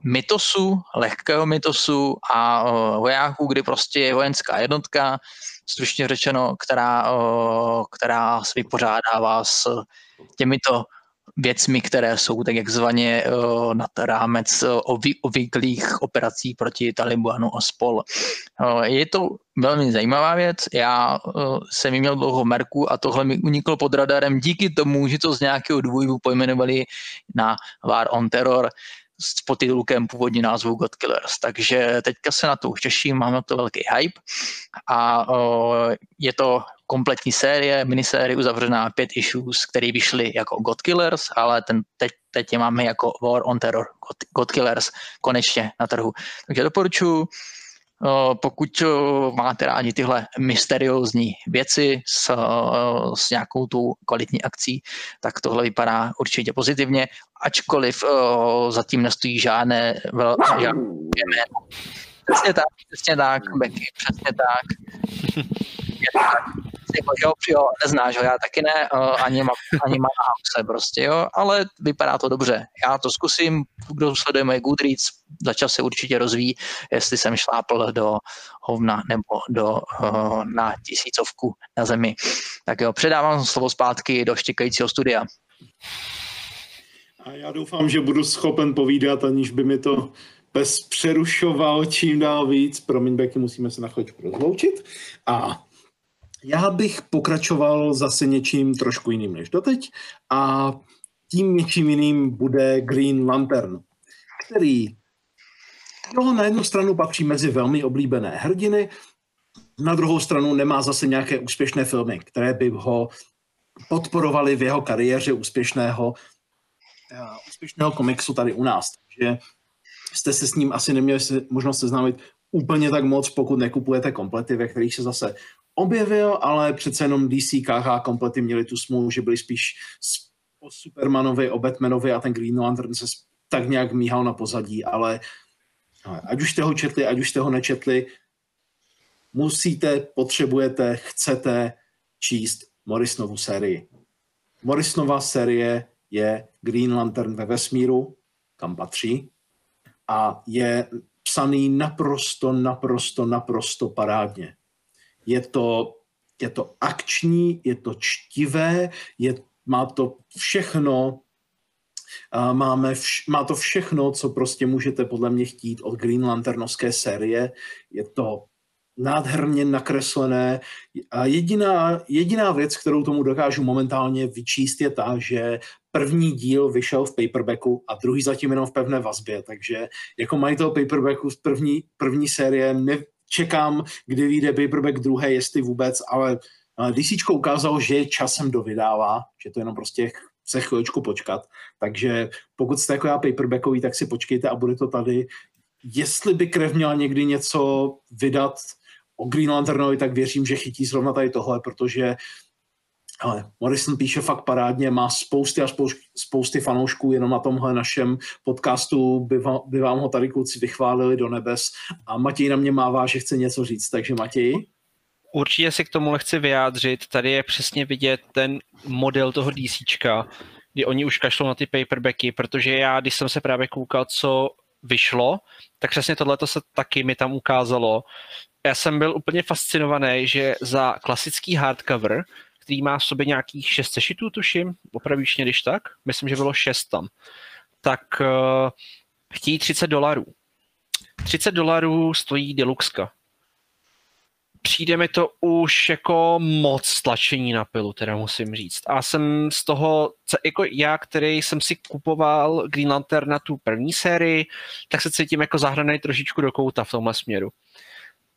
mytosu, lehkého mytosu a eh, vojáků, kdy prostě je vojenská jednotka, stručně řečeno, která, která se vypořádává s těmito věcmi, které jsou tak jakzvaně uh, nad rámec uh, obvyklých operací proti Talibanu a spol. Uh, je to velmi zajímavá věc. Já jsem měl dlouho merku a tohle mi uniklo pod radarem díky tomu, že to z nějakého důvodu pojmenovali na War on Terror s podtitulkem původní názvu God Killers. Takže teďka se na to už těším, mám na to velký hype a uh, je to kompletní série, minisérie uzavřená pět issues, které vyšly jako God Killers, ale ten, teď, teď je máme jako War on Terror, God, God Killers, konečně na trhu. Takže doporučuji, pokud máte rádi tyhle mysteriózní věci s, s nějakou tu kvalitní akcí, tak tohle vypadá určitě pozitivně, ačkoliv zatím nestojí žádné, vel, žádné Přesně tak, přesně tak, Becky, přesně tak jako, jo, jo, neznáš ho, já taky ne, uh, ani, ma, ani má se prostě, jo, ale vypadá to dobře. Já to zkusím, kdo sleduje moje Goodreads, začal se určitě rozvíjí, jestli jsem šlápl do hovna nebo do, uh, na tisícovku na zemi. Tak jo, předávám slovo zpátky do štěkajícího studia. A já doufám, že budu schopen povídat, aniž by mi to bez přerušoval čím dál víc. Promiň, Becky, musíme se na chvíličku rozloučit. A já bych pokračoval zase něčím trošku jiným než doteď a tím něčím jiným bude Green Lantern, který jo, na jednu stranu patří mezi velmi oblíbené hrdiny, na druhou stranu nemá zase nějaké úspěšné filmy, které by ho podporovali v jeho kariéře úspěšného, uh, úspěšného komiksu tady u nás. Takže jste se s ním asi neměli možnost seznámit úplně tak moc, pokud nekupujete komplety, ve kterých se zase objevil, ale přece jenom DC, KH komplety měli tu smlouvu, že byli spíš o Supermanovi, o Batmanovi a ten Green Lantern se tak nějak míhal na pozadí, ale ať už jste ho četli, ať už jste ho nečetli, musíte, potřebujete, chcete číst Morrisonovu sérii. Morrisonova série je Green Lantern ve vesmíru, kam patří, a je psaný naprosto, naprosto, naprosto parádně. Je to, je to akční, je to čtivé, je, má to všechno, a máme vš, má to všechno, co prostě můžete podle mě chtít od Green Lanternovské série. Je to nádherně nakreslené. A jediná, jediná věc, kterou tomu dokážu momentálně vyčíst, je ta, že první díl vyšel v paperbacku a druhý zatím jenom v pevné vazbě, takže jako majitel paperbacku z první, první série nečekám, kdy vyjde paperback druhé, jestli vůbec, ale DC ukázalo, že časem dovydává, že to jenom prostě se chviličku počkat, takže pokud jste jako já paperbackový, tak si počkejte a bude to tady. Jestli by krev měla někdy něco vydat o Green Lanternovi, tak věřím, že chytí zrovna tady tohle, protože ale Morrison píše fakt parádně, má spousty a spousty, spousty fanoušků, jenom na tomhle našem podcastu by, vám, by vám ho tady kluci vychválili do nebes a Matěj na mě mává, že chce něco říct, takže Matěj? Určitě si k tomu nechci vyjádřit, tady je přesně vidět ten model toho DCčka, kdy oni už kašlou na ty paperbacky, protože já, když jsem se právě koukal, co vyšlo, tak přesně tohle se taky mi tam ukázalo. Já jsem byl úplně fascinovaný, že za klasický hardcover který má v sobě nějakých šest sešitů, tuším, opravíš mě když tak, myslím, že bylo šest tam, tak uh, chtějí 30 dolarů. 30 dolarů stojí Deluxka. Přijde mi to už jako moc tlačení na pilu, teda musím říct. A jsem z toho, jako já, který jsem si kupoval Green Lantern na tu první sérii, tak se cítím jako zahranej trošičku do kouta v tomhle směru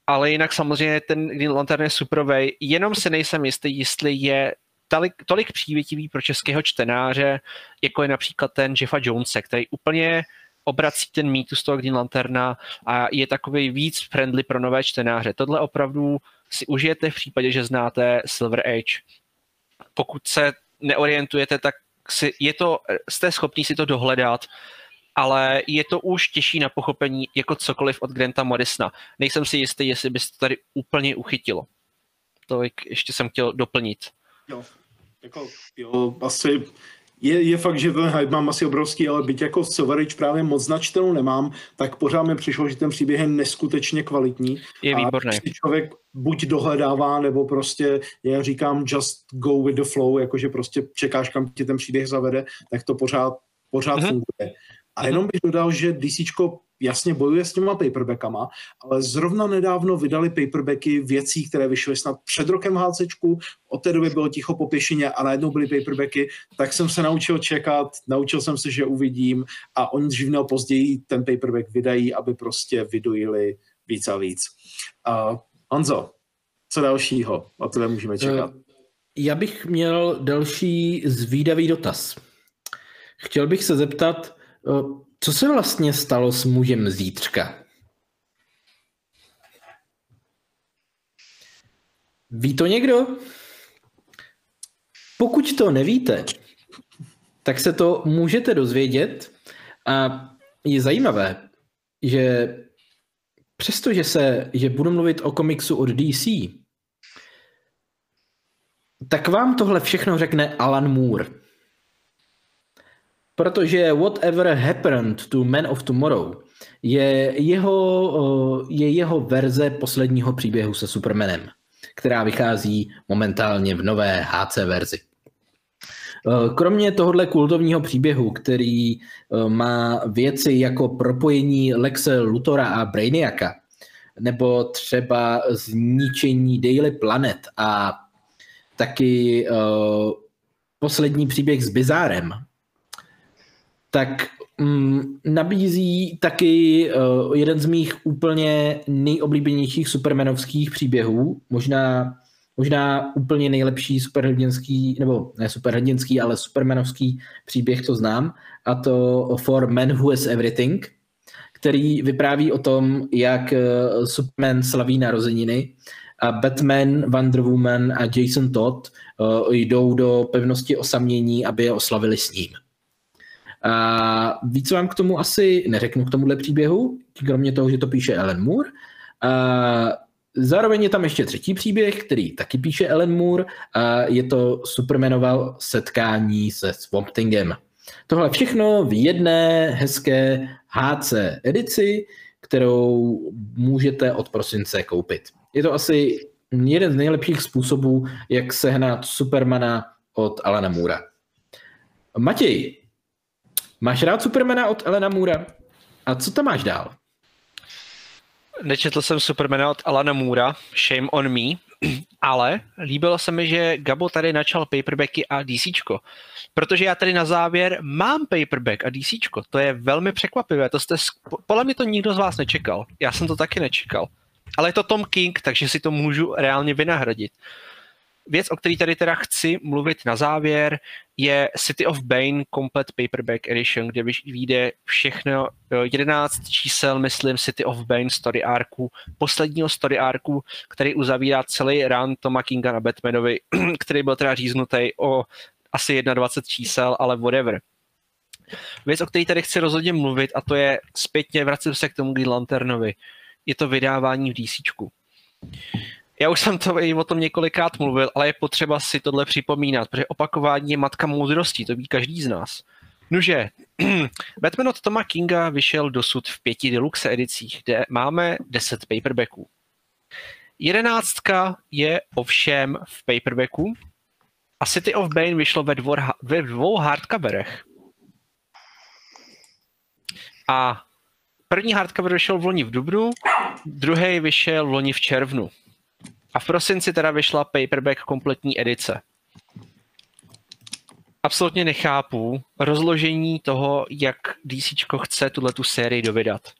ale jinak samozřejmě ten Green Lantern je superovej, jenom se nejsem jistý, jestli je tolik, tolik přívětivý pro českého čtenáře, jako je například ten Jeffa Jonese, který úplně obrací ten mýtus toho Green Lanterna a je takový víc friendly pro nové čtenáře. Tohle opravdu si užijete v případě, že znáte Silver Age. Pokud se neorientujete, tak si, je to, jste schopni si to dohledat ale je to už těžší na pochopení jako cokoliv od Granta Morrisona. Nejsem si jistý, jestli bys to tady úplně uchytilo. To ještě jsem chtěl doplnit. Jo, jako, jo asi je, je fakt, že ten hype mám asi obrovský, ale byť jako Silverage právě moc značitelnou nemám, tak pořád mi přišlo, že ten příběh je neskutečně kvalitní. Je výborný. A člověk buď dohledává, nebo prostě, já říkám, just go with the flow, jakože prostě čekáš, kam ti ten příběh zavede, tak to pořád, pořád uh-huh. funguje. A jenom bych dodal, že DC jasně bojuje s těma paperbackama, ale zrovna nedávno vydali paperbacky věcí, které vyšly snad před rokem v HC, od té doby bylo ticho po pěšině a najednou byly paperbacky, tak jsem se naučil čekat, naučil jsem se, že uvidím a oni dřív nebo později ten paperback vydají, aby prostě vydojili víc a víc. Uh, Honzo, co dalšího? O tebe můžeme čekat. Uh, já bych měl další zvídavý dotaz. Chtěl bych se zeptat, co se vlastně stalo s mužem zítřka? Ví to někdo? Pokud to nevíte, tak se to můžete dozvědět a je zajímavé, že přestože se, že budu mluvit o komiksu od DC, tak vám tohle všechno řekne Alan Moore. Protože Whatever Happened to Man of Tomorrow je jeho, je jeho verze posledního příběhu se Supermanem, která vychází momentálně v nové HC verzi. Kromě tohohle kultovního příběhu, který má věci jako propojení Lexe Lutora a Brainiaka, nebo třeba zničení Daily Planet a taky uh, poslední příběh s Bizárem, tak mm, nabízí taky uh, jeden z mých úplně nejoblíbenějších supermanovských příběhů, možná, možná úplně nejlepší superhrdinský, nebo ne superhrdinský, ale supermanovský příběh, to znám, a to For Man Who Is Everything, který vypráví o tom, jak uh, Superman slaví narozeniny a Batman, Wonder Woman a Jason Todd uh, jdou do pevnosti osamění, aby je oslavili s ním. A víc vám k tomu asi neřeknu k tomuhle příběhu, kromě toho, že to píše Ellen Moore. A zároveň je tam ještě třetí příběh, který taky píše Ellen Moore a je to Supermanova setkání se Swamp Thingem. Tohle všechno v jedné hezké HC edici, kterou můžete od prosince koupit. Je to asi jeden z nejlepších způsobů, jak sehnat Supermana od Alana Moora. Matěj, máš rád Supermana od Alana Moora? A co tam máš dál? Nečetl jsem Supermana od Alana Moora, shame on me, ale líbilo se mi, že Gabo tady načal paperbacky a DC, protože já tady na závěr mám paperback a DC. To je velmi překvapivé, to jste, podle mě to nikdo z vás nečekal. Já jsem to taky nečekal. Ale je to Tom King, takže si to můžu reálně vynahradit. Věc, o který tady teda chci mluvit na závěr, je City of Bane Complete Paperback Edition, kde vyjde všechno 11 eh, čísel, myslím, City of Bane story arku, posledního story arku, který uzavírá celý run Toma Kinga na Batmanovi, který byl teda říznutý o asi 21 čísel, ale whatever. Věc, o který tady chci rozhodně mluvit, a to je zpětně, vracím se k tomu Green Lanternovi je to vydávání v DC. Já už jsem to i o tom několikrát mluvil, ale je potřeba si tohle připomínat, protože opakování je matka moudrosti, to ví každý z nás. Nože, Batman od Toma Kinga vyšel dosud v pěti deluxe edicích, kde máme deset paperbacků. Jedenáctka je ovšem v paperbacku a City of Bane vyšlo ve, dvor, ve dvou hardcoverech. A První hardcover vyšel v loni v dubnu, druhý vyšel v loni v červnu. A v prosinci teda vyšla paperback kompletní edice. Absolutně nechápu rozložení toho, jak DC chce tuhle tu sérii dovydat.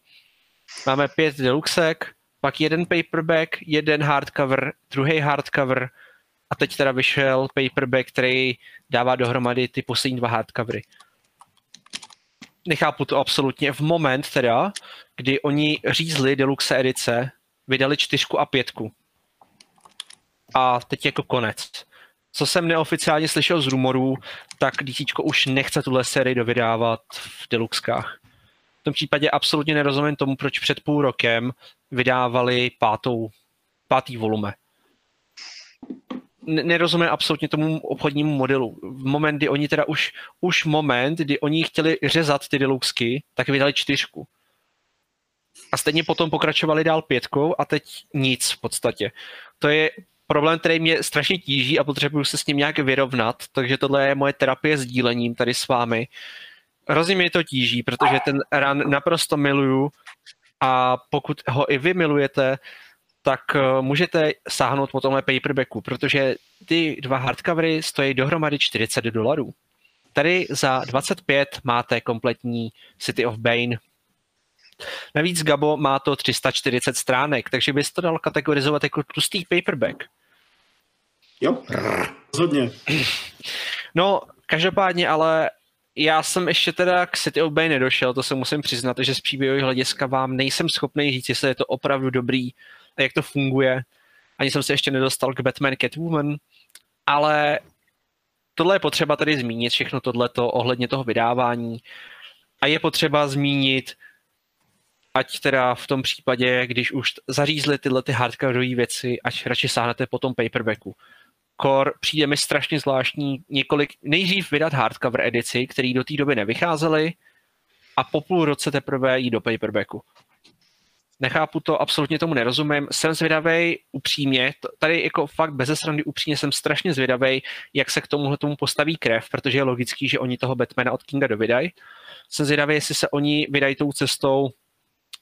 Máme pět deluxek, pak jeden paperback, jeden hardcover, druhý hardcover a teď teda vyšel paperback, který dává dohromady ty poslední dva hardcovery nechápu to absolutně. V moment teda, kdy oni řízli deluxe edice, vydali čtyřku a pětku. A teď jako konec. Co jsem neoficiálně slyšel z rumorů, tak DC už nechce tuhle sérii dovydávat v deluxkách. V tom případě absolutně nerozumím tomu, proč před půl rokem vydávali pátou, pátý volume nerozumím absolutně tomu obchodnímu modelu. V moment, kdy oni teda už, už moment, kdy oni chtěli řezat ty deluxky, tak vydali čtyřku. A stejně potom pokračovali dál pětkou a teď nic v podstatě. To je problém, který mě strašně tíží a potřebuju se s ním nějak vyrovnat, takže tohle je moje terapie s dílením tady s vámi. Hrozně mě to tíží, protože ten run naprosto miluju a pokud ho i vy milujete, tak eh, můžete sáhnout po tomhle paperbacku, protože ty dva hardcovery stojí dohromady 40 dolarů. Tady za 25 máte kompletní City of Bane. Navíc Gabo má to 340 stránek, takže bys to dal kategorizovat jako tlustý paperback. Jo, rozhodně. No, každopádně ale já jsem ještě teda k City of Bane nedošel, to se musím přiznat, že z příběhového hlediska vám nejsem schopný říct, jestli je to opravdu dobrý a jak to funguje. Ani jsem se ještě nedostal k Batman Catwoman, ale tohle je potřeba tady zmínit, všechno tohleto ohledně toho vydávání. A je potřeba zmínit, ať teda v tom případě, když už zařízli tyhle ty hardcoreové věci, ať radši sáhnete po tom paperbacku. Core přijde mi strašně zvláštní několik, nejdřív vydat hardcover edici, který do té doby nevycházely, a po půl roce teprve jít do paperbacku nechápu to, absolutně tomu nerozumím. Jsem zvědavý upřímně, tady jako fakt bez srandy upřímně jsem strašně zvědavý, jak se k tomuhle tomu postaví krev, protože je logický, že oni toho Batmana od Kinga dovydají. Jsem zvědavý, jestli se oni vydají tou cestou,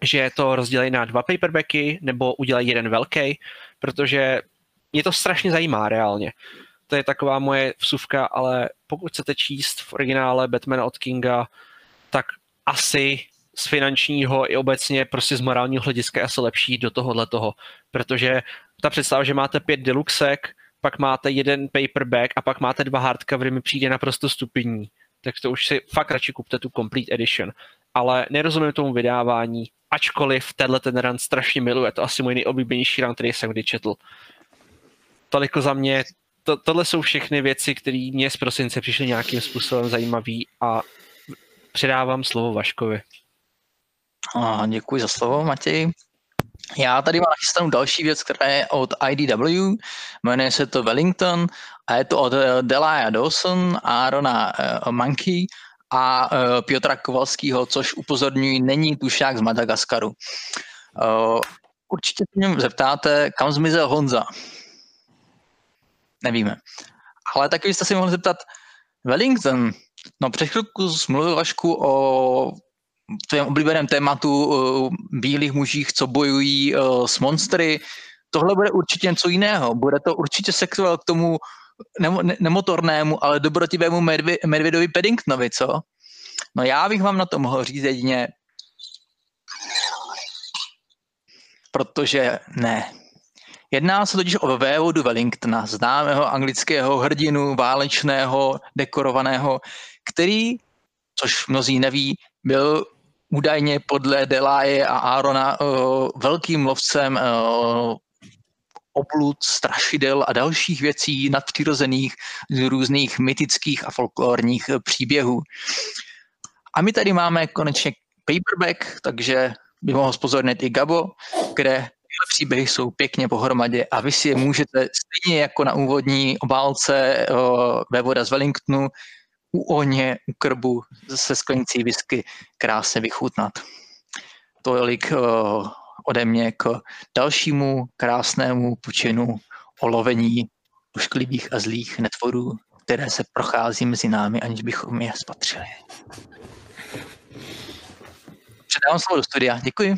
že to rozdělají na dva paperbacky, nebo udělají jeden velký, protože mě to strašně zajímá reálně. To je taková moje vsuvka, ale pokud chcete číst v originále Batmana od Kinga, tak asi z finančního i obecně prostě z morálního hlediska je asi lepší do tohohle toho, protože ta představa, že máte pět deluxek, pak máte jeden paperback a pak máte dva hardcovery, mi přijde naprosto stupidní. Tak to už si fakt radši kupte tu Complete Edition. Ale nerozumím tomu vydávání, ačkoliv tenhle ten run strašně miluje. To asi můj nejoblíbenější run, který jsem kdy četl. Toliko za mě. To, tohle jsou všechny věci, které mě z prosince přišly nějakým způsobem zajímavý a předávám slovo Vaškovi. A děkuji za slovo, Matěj. Já tady mám nachystanou další věc, která je od IDW, jmenuje se to Wellington a je to od eh, Delia Dawson, Arona uh, Monkey a uh, Piotra Kovalského, což upozorňuji, není tušák z Madagaskaru. Uh, určitě se mě zeptáte, kam zmizel Honza. Nevíme. Ale taky byste si mohli zeptat, Wellington, no před chvilku mluvil Vašku o tvém oblíbeném tématu uh, bílých mužích, co bojují s monstry. Tohle bude určitě něco jiného. Bude to určitě sexuál k tomu nemo, ne, nemotornému, ale dobrotivému medvi, medvědovi Paddingtonovi, co? No já bych vám na to mohl říct jedině, protože ne. Jedná se totiž o vévodu Wellingtona, známého anglického hrdinu, válečného, dekorovaného, který, což mnozí neví, byl údajně podle Delaje a Arona uh, velkým lovcem uh, oblud, strašidel a dalších věcí nadpřirozených z různých mytických a folklorních příběhů. A my tady máme konečně paperback, takže by mohl spozornit i Gabo, kde tyhle příběhy jsou pěkně pohromadě a vy si je můžete stejně jako na úvodní obálce uh, vévoda z Wellingtonu u ohně, u krbu se sklenicí whisky krásně vychutnat. Tolik uh, ode mě k dalšímu krásnému počinu o lovení ošklivých a zlých netvorů, které se prochází mezi námi, aniž bychom je spatřili. Předávám slovo do studia. Děkuji.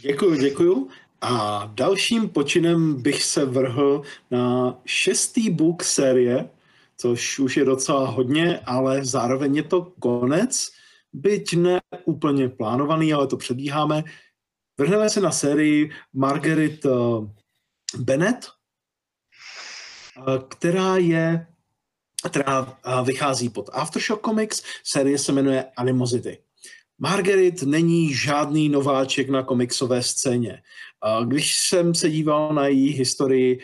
Děkuji, děkuji. A dalším počinem bych se vrhl na šestý book série což už je docela hodně, ale zároveň je to konec, byť ne úplně plánovaný, ale to předbíháme. Vrhneme se na sérii Margaret eh, Bennett, eh, která je která eh, vychází pod Aftershock Comics, série se jmenuje Animosity. Margaret není žádný nováček na komiksové scéně. Když jsem se díval na její historii,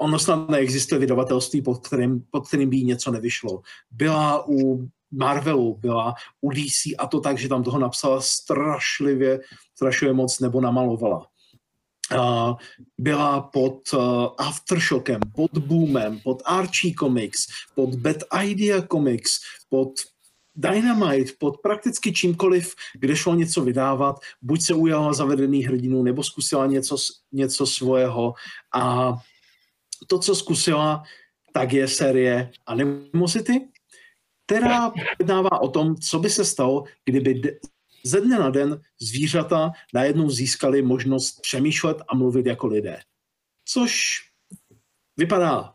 ono snad neexistuje vydavatelství, pod kterým, pod kterým by něco nevyšlo. Byla u Marvelu, byla u DC a to tak, že tam toho napsala strašlivě, strašlivě moc nebo namalovala. Uh, byla pod uh, Aftershockem, pod Boomem, pod Archie Comics, pod Bad Idea Comics, pod Dynamite, pod prakticky čímkoliv, kde šlo něco vydávat, buď se ujala zavedených hrdinů, nebo zkusila něco, něco svého a to, co zkusila, tak je série Animosity, která pojednává o tom, co by se stalo, kdyby ze dne na den zvířata najednou získali možnost přemýšlet a mluvit jako lidé. Což vypadá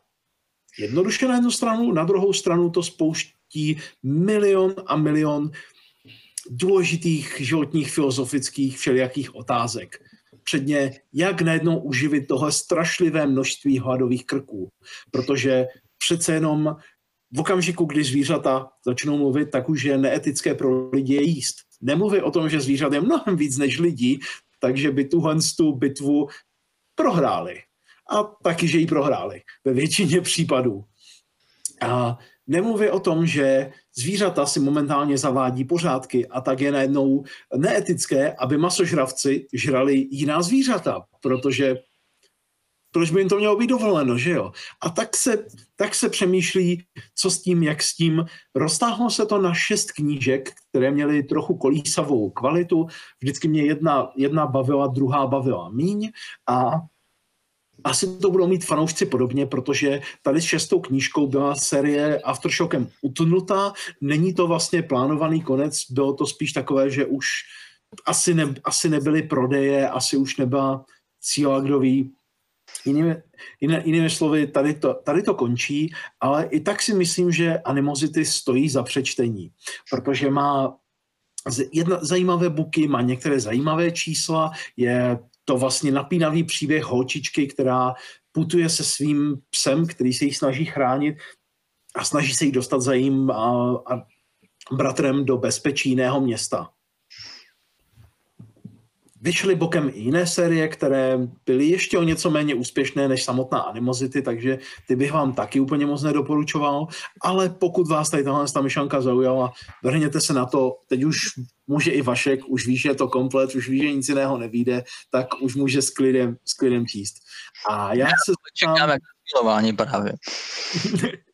jednoduše na jednu stranu, na druhou stranu to spouští milion a milion důležitých životních, filozofických, všelijakých otázek předně, jak najednou uživit tohle strašlivé množství hladových krků. Protože přece jenom v okamžiku, kdy zvířata začnou mluvit, tak už je neetické pro lidi je jíst. Nemluví o tom, že zvířat je mnohem víc než lidí, takže by tuhle tu bitvu prohráli. A taky, že ji prohráli ve většině případů. A Nemluvě o tom, že zvířata si momentálně zavádí pořádky a tak je najednou neetické, aby masožravci žrali jiná zvířata, protože proč by jim to mělo být dovoleno, že jo? A tak se, tak se přemýšlí, co s tím, jak s tím. Roztáhlo se to na šest knížek, které měly trochu kolísavou kvalitu. Vždycky mě jedna, jedna bavila, druhá bavila míň a asi to budou mít fanoušci podobně, protože tady s šestou knížkou byla série Aftershockem utnutá. Není to vlastně plánovaný konec, bylo to spíš takové, že už asi, ne, asi nebyly prodeje, asi už nebyla cíla, kdo ví. Jinými, jiné, jinými slovy, tady to, tady to končí, ale i tak si myslím, že Animosity stojí za přečtení, protože má jedna zajímavé buky, má některé zajímavé čísla, je to vlastně napínavý příběh holčičky, která putuje se svým psem, který se jí snaží chránit a snaží se jí dostat za jím a, a bratrem do bezpečí jiného města. Vyšly bokem i jiné série, které byly ještě o něco méně úspěšné než samotná Animozity, takže ty bych vám taky úplně moc nedoporučoval, ale pokud vás tady tahle ta myšlenka zaujala, vrhněte se na to, teď už může i Vašek, už ví, že je to komplet, už ví, že nic jiného nevíde, tak už může s klidem, s klidem číst. A já, já se čekám, jak právě.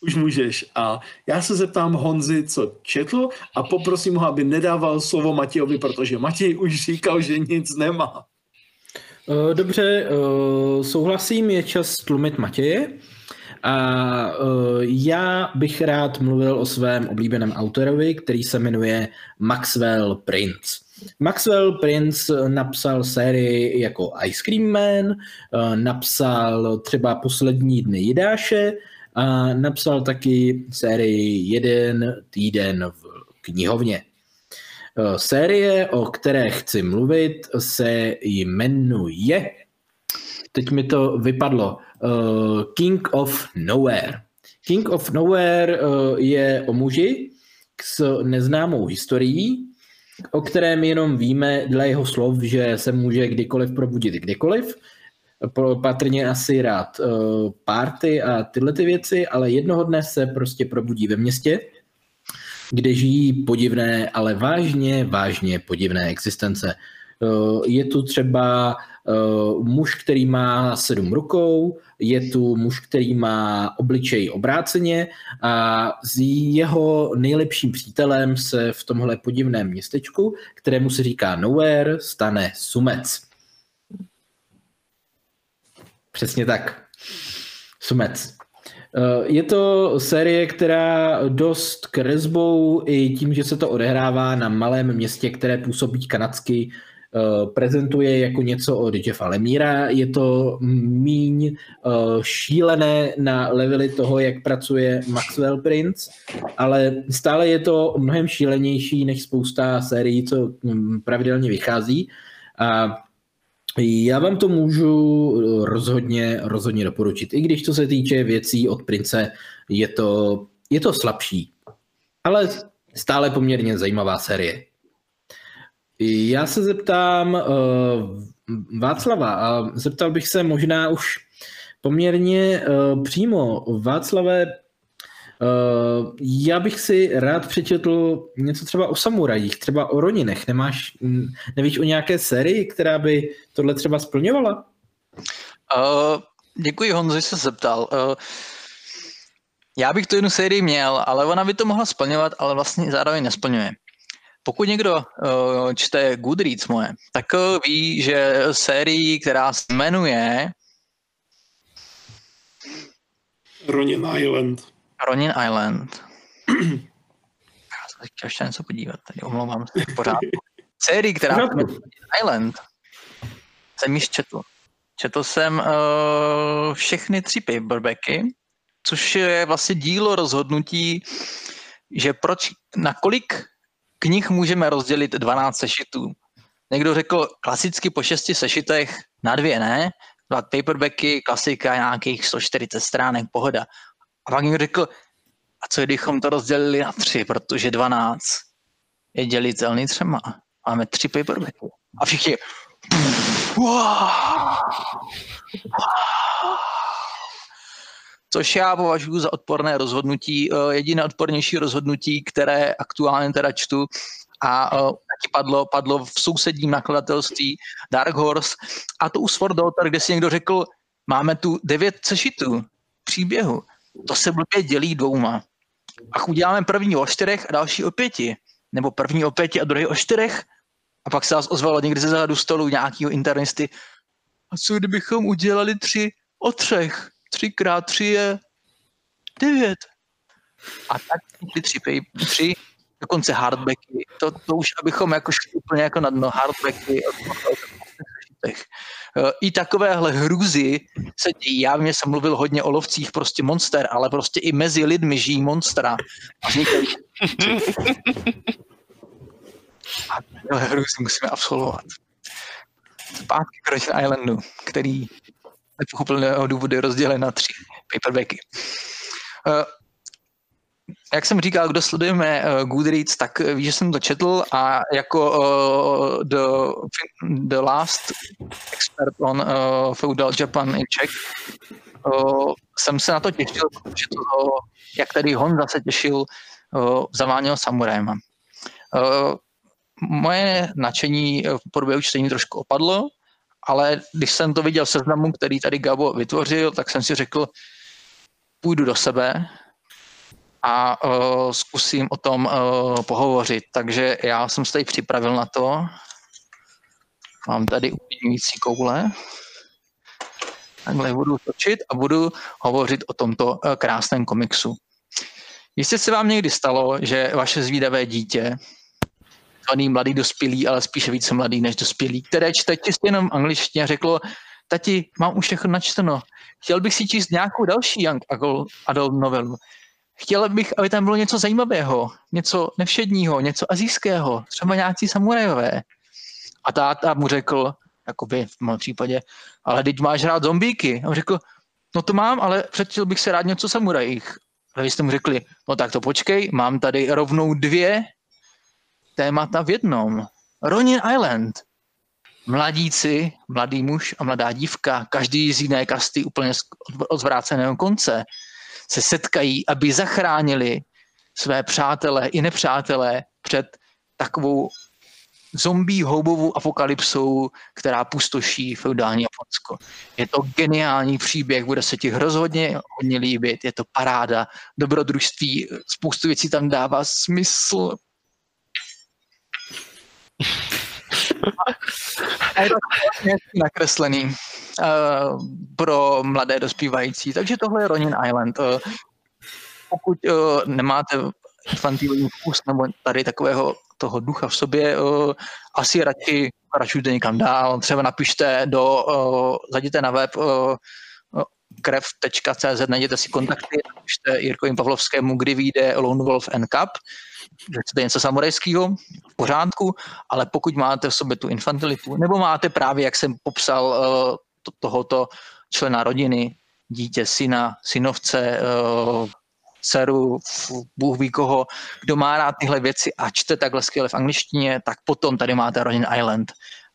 Už můžeš. A já se zeptám Honzy, co četl a poprosím ho, aby nedával slovo Matějovi, protože Matěj už říkal, že nic nemá. Eh, dobře, eh, souhlasím, je čas tlumit Matěje. A eh, já bych rád mluvil o svém oblíbeném autorovi, který se jmenuje Maxwell Prince. Maxwell Prince napsal sérii jako Ice Cream Man, napsal třeba Poslední dny Jidáše, a napsal taky sérii Jeden týden v knihovně. E, série, o které chci mluvit, se jmenuje, teď mi to vypadlo, e, King of Nowhere. King of Nowhere e, je o muži s neznámou historií, o kterém jenom víme dle jeho slov, že se může kdykoliv probudit kdykoliv patrně asi rád uh, párty a tyhle ty věci, ale jednoho dne se prostě probudí ve městě, kde žijí podivné, ale vážně, vážně podivné existence. Uh, je tu třeba uh, muž, který má sedm rukou, je tu muž, který má obličej obráceně a s jeho nejlepším přítelem se v tomhle podivném městečku, kterému se říká Nowhere, stane Sumec. Přesně tak. Sumec. Eh, je to série, která dost kresbou i tím, že se to odehrává na malém městě, které působí kanadsky, eh, prezentuje jako něco od Jeffa Lemíra. Je to míň eh, šílené na levely toho, jak pracuje Maxwell Prince, ale stále je to mnohem šílenější než spousta sérií, co hm, pravidelně vychází. A já vám to můžu eh, rozhodně, rozhodně doporučit. I když to se týče věcí od Prince, je to, je to slabší. Ale stále poměrně zajímavá série. Já se zeptám uh, Václava a zeptal bych se možná už poměrně uh, přímo. Václave, já bych si rád přečetl něco třeba o samurajích, třeba o Roninech. Nemáš, nevíš o nějaké sérii, která by tohle třeba splňovala? Uh, děkuji Honzo, že se zeptal. Uh, já bych tu jednu sérii měl, ale ona by to mohla splňovat, ale vlastně zároveň nesplňuje. Pokud někdo uh, čte Goodreads moje, tak uh, ví, že sérii, která se jmenuje Ronin Island. Ronin Island. Já jsem chtěl ještě něco podívat, tady omlouvám se pořád. Sérii, která Island, jsem již četl. Četl jsem uh, všechny tři paperbacky, což je vlastně dílo rozhodnutí, že proč, na kolik knih můžeme rozdělit 12 sešitů. Někdo řekl klasicky po šesti sešitech na dvě ne, dva paperbacky, klasika nějakých 140 stránek, pohoda. A pak mi řekl, a co kdybychom to rozdělili na tři, protože 12 je dělitelný třema. Máme tři paperbacky. A všichni, Což já považuji za odporné rozhodnutí, eh, jediné odpornější rozhodnutí, které aktuálně teda čtu a taky padlo, padlo v sousedním nakladatelství Dark Horse a to u Sword Daughter, kde si někdo řekl, máme tu devět sešitů příběhu to se blbě dělí dvouma. A uděláme první o čtyřech a další o pěti. Nebo první o pěti a druhý o čtyřech. A pak se vás ozvalo někdy ze zádu stolu nějakého internisty. A co kdybychom udělali tři o třech? Tři krát tři je devět. A tak ty tři, tři dokonce hardbacky. To, to už abychom jako šli úplně jako na dno hardbacky. Eh, i takovéhle hrůzy se dějí. Já vím, jsem mluvil hodně o lovcích prostě monster, ale prostě i mezi lidmi žijí monstra. A vznikají... A si musíme absolvovat. Zpátky k Roger Islandu, který nepochopitelného důvodu je rozdělen na tři paperbacky. Jak jsem říkal, kdo sledujeme uh, Goodreads, tak ví, že jsem to četl a jako uh, the, the last expert on uh, feudal Japan in Czech uh, jsem se na to těšil, protože to, jak tady Honza se těšil, uh, zaváněl samurajema. Uh, moje nadšení v podobě čtení trošku opadlo, ale když jsem to viděl v seznamu, který tady Gabo vytvořil, tak jsem si řekl, půjdu do sebe a uh, zkusím o tom uh, pohovořit. Takže já jsem se tady připravil na to. Mám tady uklidňující koule. Takhle budu točit a budu hovořit o tomto uh, krásném komiksu. Jistě se vám někdy stalo, že vaše zvídavé dítě takzvaný mladý dospělý, ale spíše více mladý než dospělý, které čte čistě jenom angličtině řeklo, tati, mám už všechno načteno, chtěl bych si číst nějakou další young adult novelu. Chtěl bych, aby tam bylo něco zajímavého, něco nevšedního, něco azijského, třeba nějaký samurajové. A táta mu řekl, jakoby v mém případě, ale teď máš rád zombíky. A on řekl, no to mám, ale přečil bych se rád něco samurajích. A vy jste mu řekli, no tak to počkej, mám tady rovnou dvě témata v jednom. Ronin Island. Mladíci, mladý muž a mladá dívka, každý z jiné kasty úplně od zvráceného konce, se setkají, aby zachránili své přátelé i nepřátelé před takovou zombie houbovou apokalypsou, která pustoší feudální Japonsko. Je to geniální příběh, bude se ti rozhodně hodně líbit, je to paráda, dobrodružství, spoustu věcí tam dává smysl, a je to vlastně nakreslený pro mladé dospívající. Takže tohle je Ronin Island. Uh, pokud uh, nemáte infantilní vkus nebo tady takového toho ducha v sobě, asi radši račujte někam dál. Třeba napište do, zajděte na web krev.cz, najděte si kontakty, napište Jirkovi Pavlovskému, kdy vyjde Lone Wolf and Cup, že chcete něco samurajského, v pořádku, ale pokud máte v sobě tu infantilitu, nebo máte právě, jak jsem popsal, tohoto člena rodiny, dítě, syna, synovce, uh, dceru, Bůh ví koho, kdo má rád tyhle věci a čte takhle skvěle v angličtině, tak potom tady máte Rodin Island.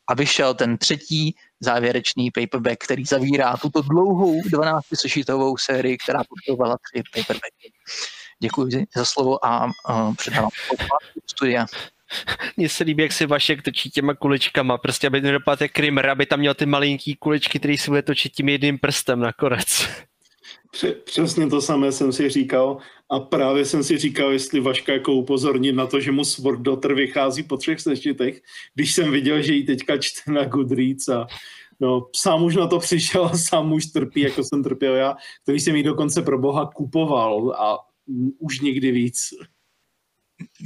A vyšel ten třetí závěrečný paperback, který zavírá tuto dlouhou 12 sešitovou sérii, která potrebovala tři paperbacky. Děkuji za slovo a uh, předávám studia. Mně se líbí, jak si Vašek točí těma kuličkama, prostě aby nedopadl jak Krimer, aby tam měl ty malinký kuličky, který si bude točit tím jedným prstem nakonec. Přesně to samé jsem si říkal a právě jsem si říkal, jestli Vaška jako upozornit na to, že mu Sword Daughter vychází po třech sešitech, když jsem viděl, že ji teďka čte na Goodreads a no, sám už na to přišel a sám už trpí, jako jsem trpěl já, který jsem jí dokonce pro boha kupoval a už nikdy víc.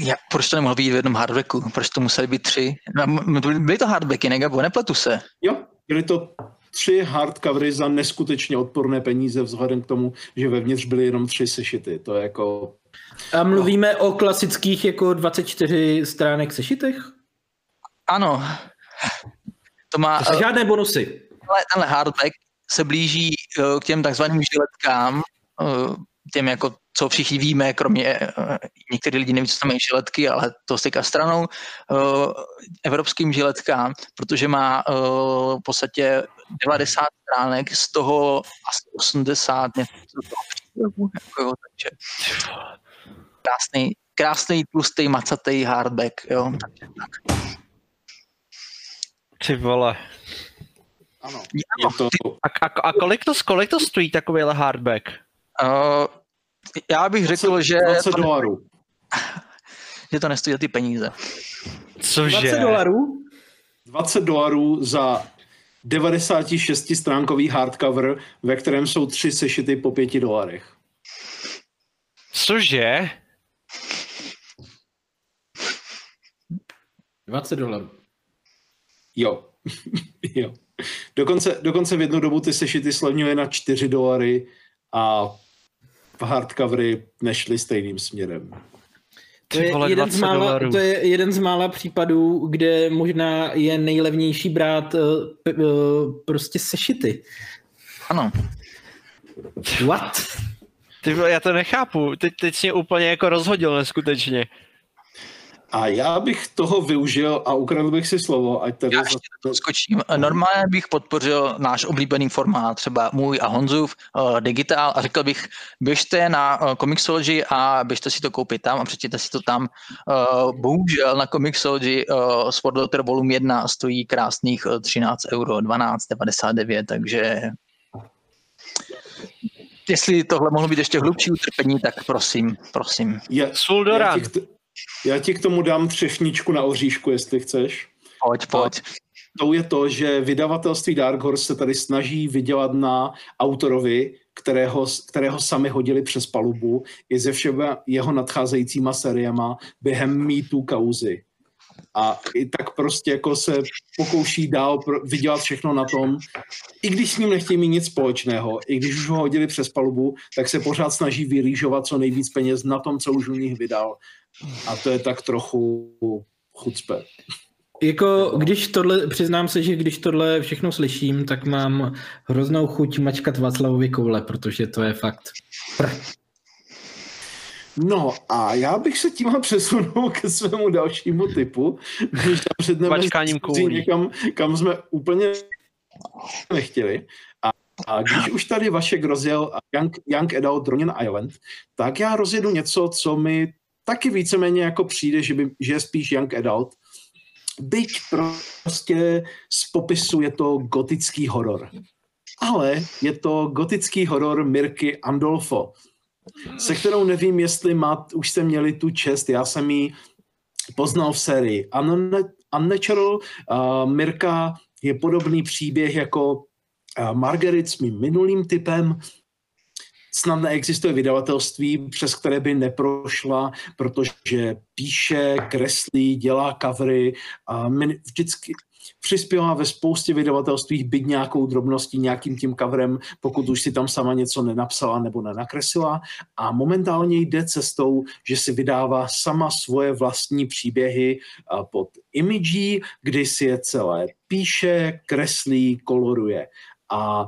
Já, proč to nemohlo být v jednom hardbacku? Proč to museli být tři? No, byly to hardbacky, ne, Gabo? Nepletu se. Jo, byly to tři hardcovery za neskutečně odporné peníze vzhledem k tomu, že vevnitř byly jenom tři sešity. To je jako... A mluvíme no. o klasických jako 24 stránek sešitech? Ano. To má... To žádné bonusy. Tenhle, tenhle hardback se blíží uh, k těm takzvaným žiletkám, těm jako co všichni víme, kromě uh, některý lidi neví, co znamená žiletky, ale to styka stranou, uh, evropským žiletkám, protože má uh, v podstatě 90 stránek, z toho asi 80 něco toho jako, takže krásný, krásný tlustý, macatý hardback, jo, takže tak. Ty vole. Ano. Je to... A, a, a kolik, to, kolik to stojí takovýhle hardback? Uh, já bych 20, řekl, že... 20 dolarů. Že to nestojí ty peníze. Cože? 20 dolarů? 20 dolarů za 96 stránkový hardcover, ve kterém jsou tři sešity po pěti dolarech. Cože? 20 dolarů. Jo. jo. Dokonce, dokonce v jednu dobu ty sešity slevňuje na 4 dolary a hardcovery nešly stejným směrem. To je, jeden z mála, to je jeden z mála případů, kde možná je nejlevnější brát uh, uh, prostě sešity. Ano. What? Ty, já to nechápu. Teď, teď mě úplně jako rozhodil neskutečně. A já bych toho využil a ukradl bych si slovo, ať tady... Já ještě to skočím. Normálně bych podpořil náš oblíbený formát, třeba můj a Honzův uh, digitál a řekl bych, běžte na uh, Comixology a běžte si to koupit tam a přečtěte si to tam. Uh, bohužel na Comixology uh, Sport Doctor Volume 1 stojí krásných 13 euro, 12,99, takže jestli tohle mohlo být ještě hlubší utrpení, tak prosím, prosím. Je, Suldoran. Já ti k tomu dám třešničku na oříšku, jestli chceš. Pojď, pojď. To je to, že vydavatelství Dark Horse se tady snaží vydělat na autorovi, kterého, kterého sami hodili přes palubu, i ze všema jeho nadcházejícíma seriema během mýtů kauzy. A i tak prostě jako se pokouší dál vydělat všechno na tom, i když s ním nechtějí mít nic společného, i když už ho hodili přes palubu, tak se pořád snaží vyrýžovat co nejvíc peněz na tom, co už u nich vydal. A to je tak trochu chucpe. Jako, když tohle, přiznám se, že když tohle všechno slyším, tak mám hroznou chuť mačkat Václavovi koule, protože to je fakt pr. No a já bych se tímhle přesunul ke svému dalšímu typu, když tam předneme někam, kam jsme úplně nechtěli. A, a když už tady Vašek rozjel Young, Young Adult Ronin Island, tak já rozjedu něco, co mi taky víceméně jako přijde, že, by, že je spíš young adult. Byť prostě z popisu je to gotický horor. Ale je to gotický horor Mirky Andolfo, se kterou nevím, jestli má, už jste měli tu čest, já jsem ji poznal v sérii Unnatural. Uh, Mirka je podobný příběh jako Margaret s mým minulým typem, snad neexistuje vydavatelství, přes které by neprošla, protože píše, kreslí, dělá covery a vždycky přispěla ve spoustě vydavatelství byť nějakou drobností, nějakým tím coverem, pokud už si tam sama něco nenapsala nebo nenakreslila a momentálně jde cestou, že si vydává sama svoje vlastní příběhy pod imidží, kdy si je celé píše, kreslí, koloruje. A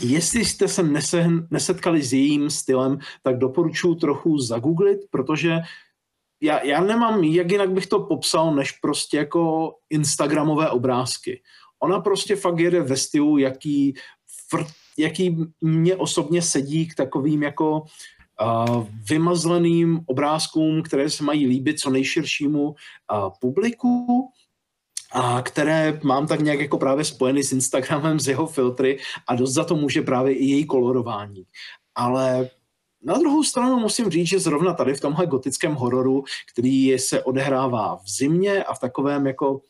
Jestli jste se nesetkali s jejím stylem, tak doporučuji trochu zagooglit, protože já, já nemám, jak jinak bych to popsal, než prostě jako Instagramové obrázky. Ona prostě fakt jede ve stylu, jaký, fr, jaký mě osobně sedí k takovým jako uh, vymazleným obrázkům, které se mají líbit co nejširšímu uh, publiku a které mám tak nějak jako právě spojeny s Instagramem, s jeho filtry a dost za to může právě i její kolorování. Ale na druhou stranu musím říct, že zrovna tady v tomhle gotickém hororu, který se odehrává v zimě a v takovém jako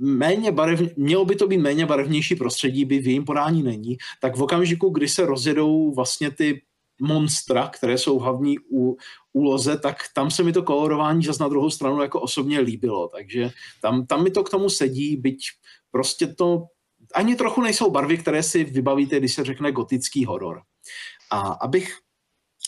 méně barev, mělo by to být méně barevnější prostředí, by v jejím podání není, tak v okamžiku, kdy se rozjedou vlastně ty monstra, které jsou hlavní u, úloze, tak tam se mi to kolorování zase na druhou stranu jako osobně líbilo, takže tam, tam mi to k tomu sedí, byť prostě to ani trochu nejsou barvy, které si vybavíte, když se řekne gotický horor. A abych,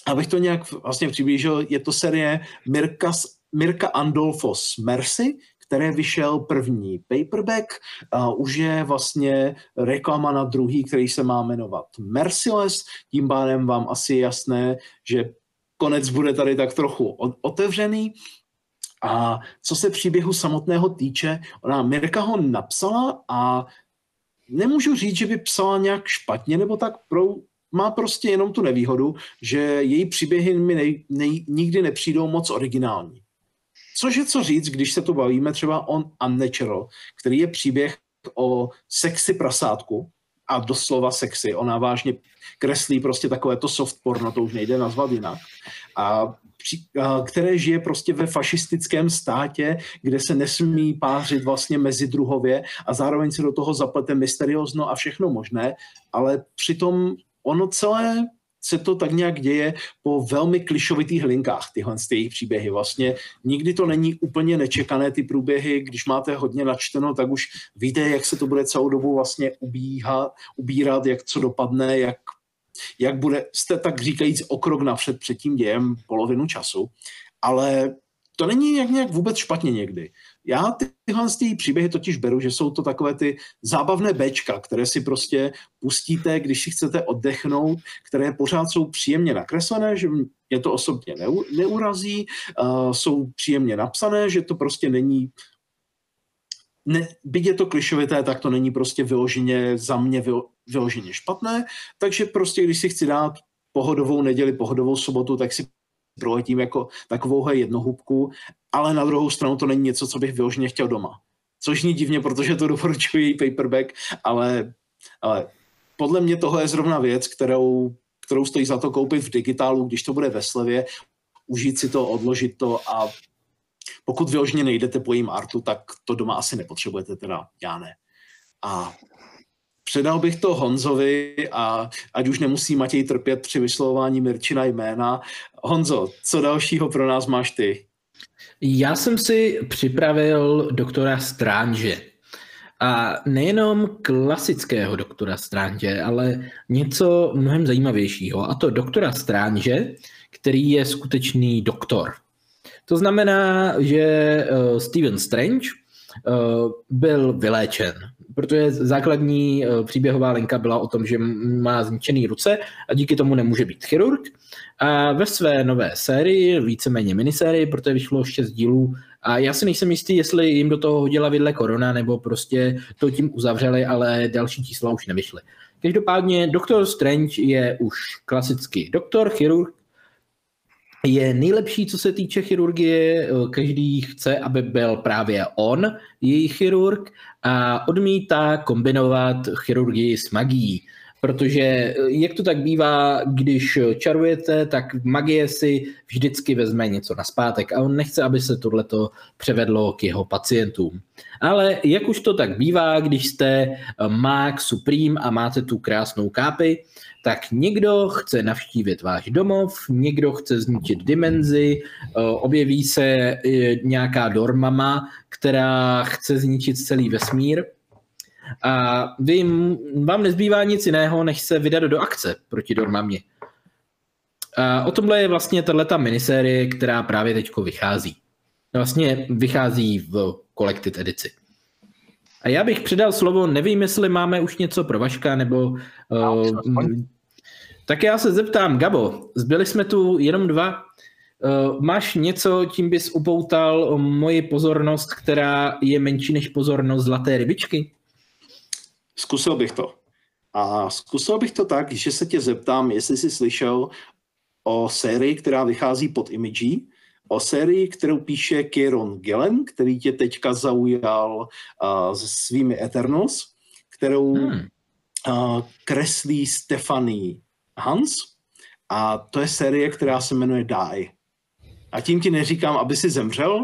abych to nějak vlastně přiblížil, je to série Mirka, Mirka Andolfos Mercy, které vyšel první paperback, a už je vlastně reklama na druhý, který se má jmenovat Merciless, tím pádem vám asi jasné, že konec bude tady tak trochu otevřený. A co se příběhu samotného týče, ona Mirka ho napsala a nemůžu říct, že by psala nějak špatně, nebo tak pro, má prostě jenom tu nevýhodu, že její příběhy mi nej, nej, nikdy nepřijdou moc originální. Což je co říct, když se tu bavíme třeba o Unnatural, který je příběh o sexy prasátku, a doslova sexy. Ona vážně kreslí prostě takové to soft porno, to už nejde nazvat jinak. A které žije prostě ve fašistickém státě, kde se nesmí pářit vlastně mezi druhově a zároveň se do toho zaplete mysteriózno a všechno možné, ale přitom ono celé se to tak nějak děje po velmi klišovitých linkách, tyhle z jejich příběhy. Vlastně nikdy to není úplně nečekané, ty průběhy, když máte hodně načteno, tak už víte, jak se to bude celou dobu vlastně ubíhat, ubírat, jak co dopadne, jak, jak bude, jste tak říkajíc o krok napřed před tím dějem polovinu času. ale to není jak nějak vůbec špatně někdy. Já tyhle ty příběhy totiž beru, že jsou to takové ty zábavné bečka, které si prostě pustíte, když si chcete oddechnout, které pořád jsou příjemně nakreslené, že mě to osobně neurazí, jsou příjemně napsané, že to prostě není ne, byť je to klišovité, tak to není prostě vyloženě za mě vyloženě špatné, takže prostě když si chci dát pohodovou neděli, pohodovou sobotu, tak si proletím jako takovouhle jednohubku, ale na druhou stranu to není něco, co bych vyloženě chtěl doma. Což ní divně, protože to doporučuji paperback, ale, ale podle mě tohle je zrovna věc, kterou, kterou stojí za to koupit v digitálu, když to bude ve slevě, užít si to, odložit to a pokud vyloženě nejdete po jejím artu, tak to doma asi nepotřebujete, teda já ne. A Předal bych to Honzovi a ať už nemusí Matěj trpět při vyslovování Mirčina jména. Honzo, co dalšího pro nás máš ty? Já jsem si připravil doktora Strange. A nejenom klasického doktora Strange, ale něco mnohem zajímavějšího. A to doktora Strange, který je skutečný doktor. To znamená, že eh, Steven Strange eh, byl vyléčen protože základní eh, příběhová linka byla o tom, že má zničený ruce a díky tomu nemůže být chirurg. A ve své nové sérii, víceméně minisérii, protože vyšlo šest dílů, a já si nejsem jistý, jestli jim do toho hodila vidle korona, nebo prostě to tím uzavřeli, ale další čísla už nevyšly. Každopádně Doktor Strange je už klasický doktor, chirurg, je nejlepší, co se týče chirurgie. Každý chce, aby byl právě on její chirurg a odmítá kombinovat chirurgii s magií. Protože jak to tak bývá, když čarujete, tak magie si vždycky vezme něco na zpátek a on nechce, aby se tohleto převedlo k jeho pacientům. Ale jak už to tak bývá, když jste mák supreme a máte tu krásnou kápi, tak někdo chce navštívit váš domov, někdo chce zničit dimenzi, eh, objeví se eh, nějaká dormama, která chce zničit celý vesmír a vy, vám nezbývá nic jiného, než se vydat do akce proti dormamě. A o tomhle je vlastně tato minisérie, která právě teď vychází. Vlastně vychází v Collected edici. A já bych předal slovo, nevím, jestli máme už něco pro Vaška, nebo... Uh, tak já se zeptám, Gabo, zbyli jsme tu jenom dva. Uh, máš něco, tím bys upoutal moji pozornost, která je menší než pozornost zlaté rybičky? Zkusil bych to. A zkusil bych to tak, že se tě zeptám, jestli jsi slyšel o sérii, která vychází pod Imagí, o sérii, kterou píše Kieron Gillen, který tě teďka zaujal uh, se svými Eternals, kterou hmm. uh, kreslí Stephanie Hans a to je série, která se jmenuje Die. A tím ti neříkám, aby si zemřel,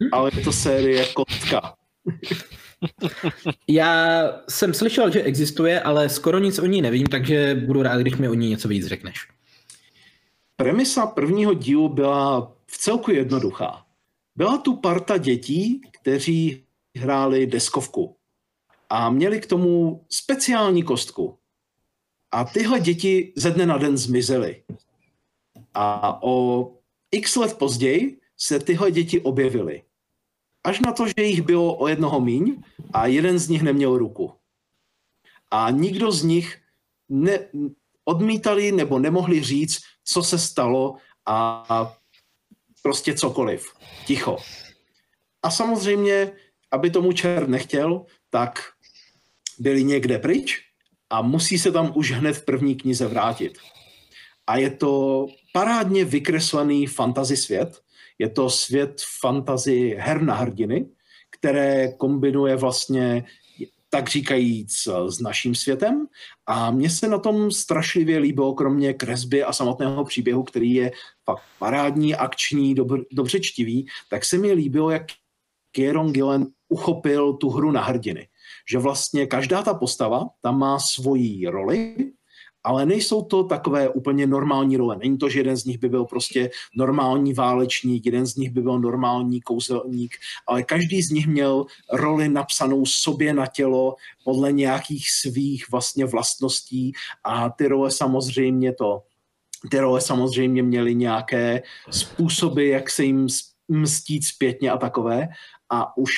hmm. ale je to série Kotka. Já jsem slyšel, že existuje, ale skoro nic o ní nevím, takže budu rád, když mi o ní něco víc řekneš. Premisa prvního dílu byla v celku jednoduchá. Byla tu parta dětí, kteří hráli deskovku a měli k tomu speciální kostku. A tyhle děti ze dne na den zmizely. A o x let později se tyhle děti objevily. Až na to, že jich bylo o jednoho míň a jeden z nich neměl ruku. A nikdo z nich ne, odmítali nebo nemohli říct, co se stalo a prostě cokoliv. Ticho. A samozřejmě, aby tomu čert nechtěl, tak byli někde pryč a musí se tam už hned v první knize vrátit. A je to parádně vykreslený fantasy svět. Je to svět fantasy her na hrdiny, které kombinuje vlastně tak říkajíc s naším světem. A mně se na tom strašlivě líbilo, kromě kresby a samotného příběhu, který je fakt parádní, akční, dobr, dobře čtivý, tak se mi líbilo, jak Kieron Gillen uchopil tu hru na hrdiny že vlastně každá ta postava tam má svoji roli, ale nejsou to takové úplně normální role. Není to, že jeden z nich by byl prostě normální válečník, jeden z nich by byl normální kouzelník, ale každý z nich měl roli napsanou sobě na tělo podle nějakých svých vlastně vlastností a ty role samozřejmě to ty role samozřejmě měly nějaké způsoby, jak se jim mstít zpětně a takové. A už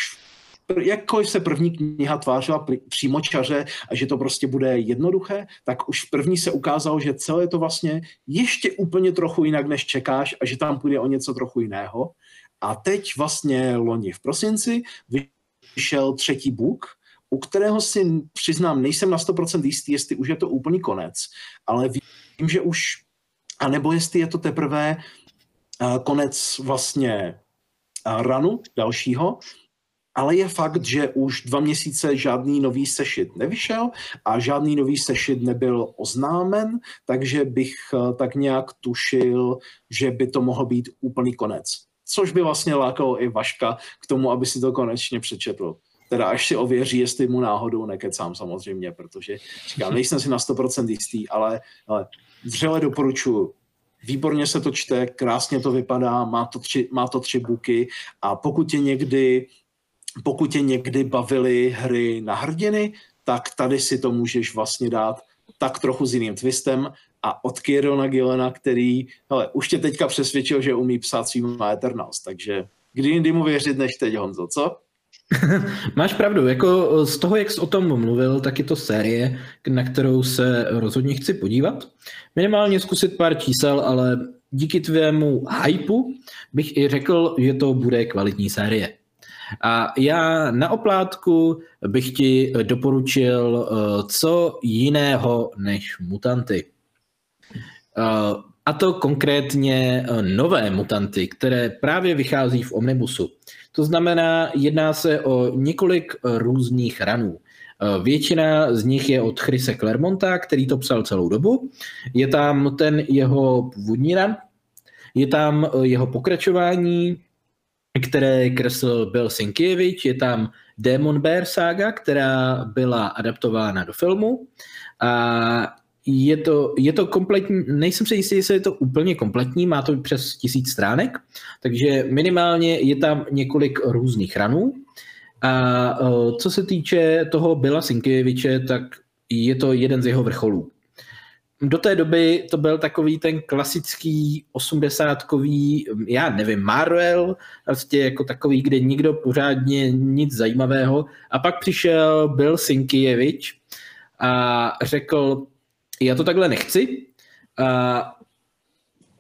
jakkoliv se první kniha tvářila přímo čaře a že to prostě bude jednoduché, tak už v první se ukázalo, že celé to vlastně ještě úplně trochu jinak, než čekáš a že tam půjde o něco trochu jiného. A teď vlastně loni v prosinci vyšel třetí book, u kterého si přiznám, nejsem na 100% jistý, jestli už je to úplný konec, ale vím, že už, anebo jestli je to teprve konec vlastně ranu dalšího, ale je fakt, že už dva měsíce žádný nový sešit nevyšel a žádný nový sešit nebyl oznámen, takže bych uh, tak nějak tušil, že by to mohl být úplný konec. Což by vlastně lákalo i Vaška k tomu, aby si to konečně přečetl teda až si ověří, jestli mu náhodou nekecám samozřejmě, protože říkám, nejsem si na 100% jistý, ale, ale vřele. Výborně se to čte, krásně to vypadá, má to tři, má to tři buky a pokud tě někdy pokud tě někdy bavily hry na hrdiny, tak tady si to můžeš vlastně dát tak trochu s jiným twistem a od Kierona Gillena, který hele, už tě teďka přesvědčil, že umí psát svým Eternals, takže kdy jindy mu věřit než teď, Honzo, co? Máš pravdu, jako z toho, jak jsi o tom mluvil, tak je to série, na kterou se rozhodně chci podívat. Minimálně zkusit pár čísel, ale díky tvému hypeu bych i řekl, že to bude kvalitní série. A já na oplátku bych ti doporučil eh, co jiného než mutanty. Eh, a to konkrétně eh, nové mutanty, které právě vychází v Omnibusu. To znamená, jedná se o několik různých ranů. Většina z nich je od Chrise Clermonta, který to psal celou dobu. Je tam ten jeho původní ran, je tam jeho pokračování, které kreslil Bill Sienkiewicz, je tam Demon Bear saga, která byla adaptována do filmu a je to, je to kompletní, nejsem si jistý, jestli je to úplně kompletní, má to přes tisíc stránek, takže minimálně je tam několik různých ranů. A e, co se týče toho Bila Sinkieviče, tak je to jeden z jeho vrcholů. Do té doby to byl takový ten klasický osmdesátkový, já nevím, Marvel, vlastně jako takový, kde nikdo pořádně nic zajímavého. A pak přišel Bill Sinkievič a řekl, já to takhle nechci.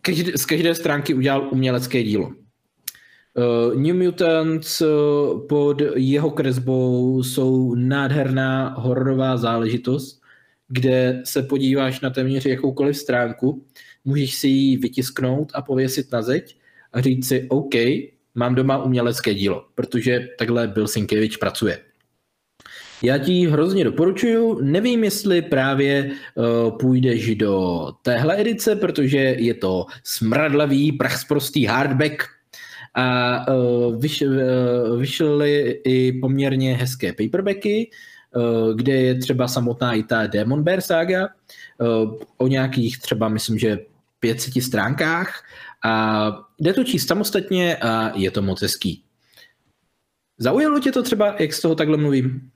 každý, z každé stránky udělal umělecké dílo. Uh, New Mutants uh, pod jeho kresbou jsou nádherná hororová záležitost, kde se podíváš na téměř jakoukoliv stránku, můžeš si ji vytisknout a pověsit na zeď a říct si, OK, mám doma umělecké dílo, protože takhle Bill Sienkiewicz pracuje. Já ti hrozně doporučuju. Nevím, jestli právě uh, půjdeš do téhle edice, protože je to smradlavý, prachsprostý hardback a uh, vyš, uh, vyšly i poměrně hezké paperbacky, uh, kde je třeba samotná i ta Demon Bear saga uh, o nějakých třeba, myslím, že 500 stránkách a jde to číst samostatně a je to moc hezký. Zaujalo tě to třeba, jak z toho takhle mluvím?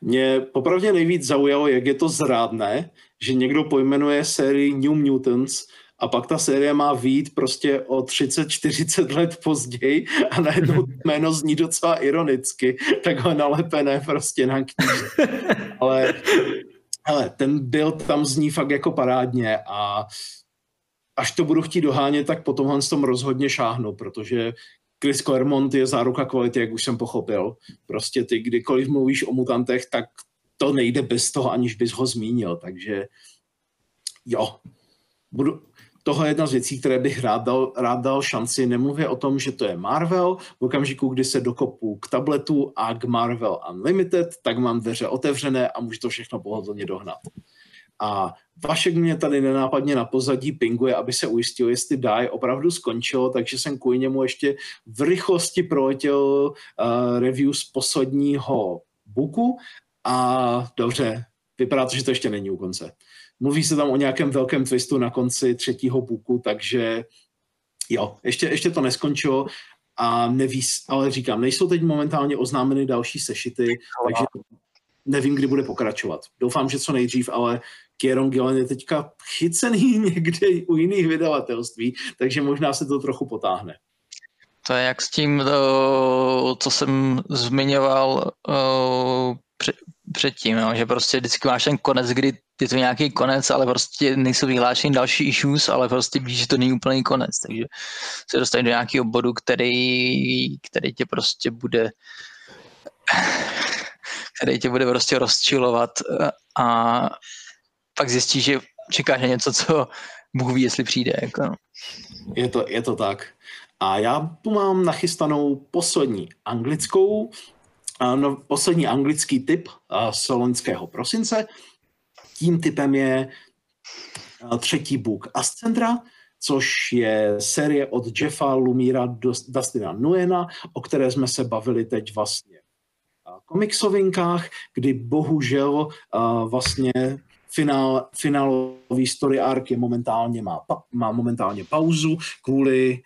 Mě popravdě nejvíc zaujalo, jak je to zrádné, že někdo pojmenuje sérii New Mutants a pak ta série má vít prostě o 30-40 let později a najednou jméno zní docela ironicky, takhle nalepené prostě na knize. Ale, ale ten byl tam zní fakt jako parádně a až to budu chtít dohánět, tak potom s tom rozhodně šáhnu, protože Chris Claremont je záruka kvality, jak už jsem pochopil. Prostě ty, kdykoliv mluvíš o mutantech, tak to nejde bez toho, aniž bys ho zmínil. Takže jo, budu, tohle je jedna z věcí, které bych rád dal, rád dal šanci. Nemluvě o tom, že to je Marvel. V okamžiku, kdy se dokopu k tabletu a k Marvel Unlimited, tak mám dveře otevřené a můžu to všechno pohodlně dohnat. A Vašek mě tady nenápadně na pozadí pinguje, aby se ujistil, jestli Die opravdu skončilo, takže jsem kvůli němu ještě v rychlosti proletěl uh, review z posledního buku a dobře, vypadá to, že to ještě není u konce. Mluví se tam o nějakém velkém twistu na konci třetího buku, takže jo, ještě, ještě to neskončilo a neví, ale říkám, nejsou teď momentálně oznámeny další sešity, takže nevím, kdy bude pokračovat. Doufám, že co nejdřív, ale Kieron Gillen je teďka chycený někde u jiných vydavatelství, takže možná se to trochu potáhne. To je jak s tím, co jsem zmiňoval předtím, jo, že prostě vždycky máš ten konec, kdy je to nějaký konec, ale prostě nejsou vyhlášeny další issues, ale prostě víš, že to není úplný konec, takže se dostane do nějakého bodu, který, který tě prostě bude který tě bude prostě rozčilovat a pak zjistíš, že čekáš na něco, co Bůh ví, jestli přijde. Jako. No. Je, to, je to tak. A já tu mám nachystanou poslední anglickou, no, poslední anglický typ z loňského prosince. Tím typem je třetí Bůh Ascendra, což je série od Jeffa Lumíra Dustina Nuena, o které jsme se bavili teď vlastně v komiksovinkách, kdy bohužel vlastně finál, finálový story arc je momentálně má, má momentálně pauzu kvůli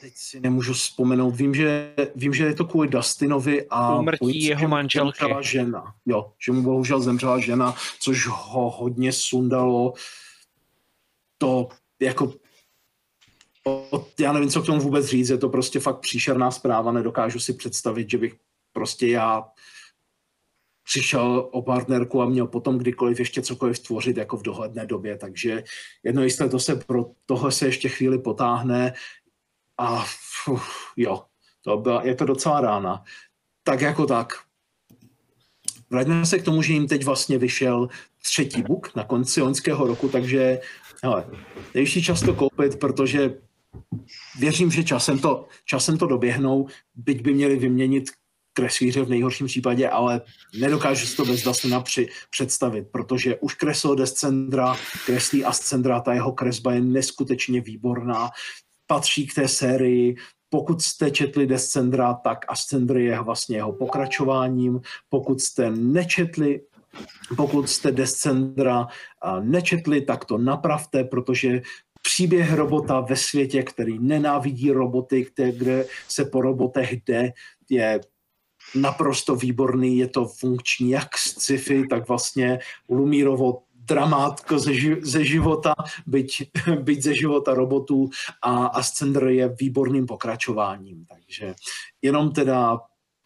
teď si nemůžu vzpomenout, vím, že, vím, že je to kvůli Dustinovi a umrtí jeho manželky. žena, jo, že mu bohužel zemřela žena, což ho hodně sundalo. To jako já nevím, co k tomu vůbec říct, je to prostě fakt příšerná zpráva, nedokážu si představit, že bych prostě já přišel o partnerku a měl potom kdykoliv ještě cokoliv tvořit jako v dohledné době, takže jedno jisté, to se pro toho se ještě chvíli potáhne a uf, jo, to byla, je to docela rána. Tak jako tak. Vraťme se k tomu, že jim teď vlastně vyšel třetí book na konci loňského roku, takže hele, nejvyšší čas to koupit, protože věřím, že časem to, časem to doběhnou, byť by měli vyměnit kreslíře v nejhorším případě, ale nedokážu si to bez Dustina při, představit, protože už kreslil Descendra, kreslí Ascendra, ta jeho kresba je neskutečně výborná, patří k té sérii, pokud jste četli Descendra, tak Ascendr je vlastně jeho pokračováním, pokud jste nečetli pokud jste Descendra nečetli, tak to napravte, protože příběh robota ve světě, který nenávidí roboty, kde se po robotech jde, je naprosto výborný, je to funkční jak sci-fi, tak vlastně Lumírovo dramátko ze, ži- ze života, byť, byť ze života robotů a Ascender je výborným pokračováním. Takže jenom teda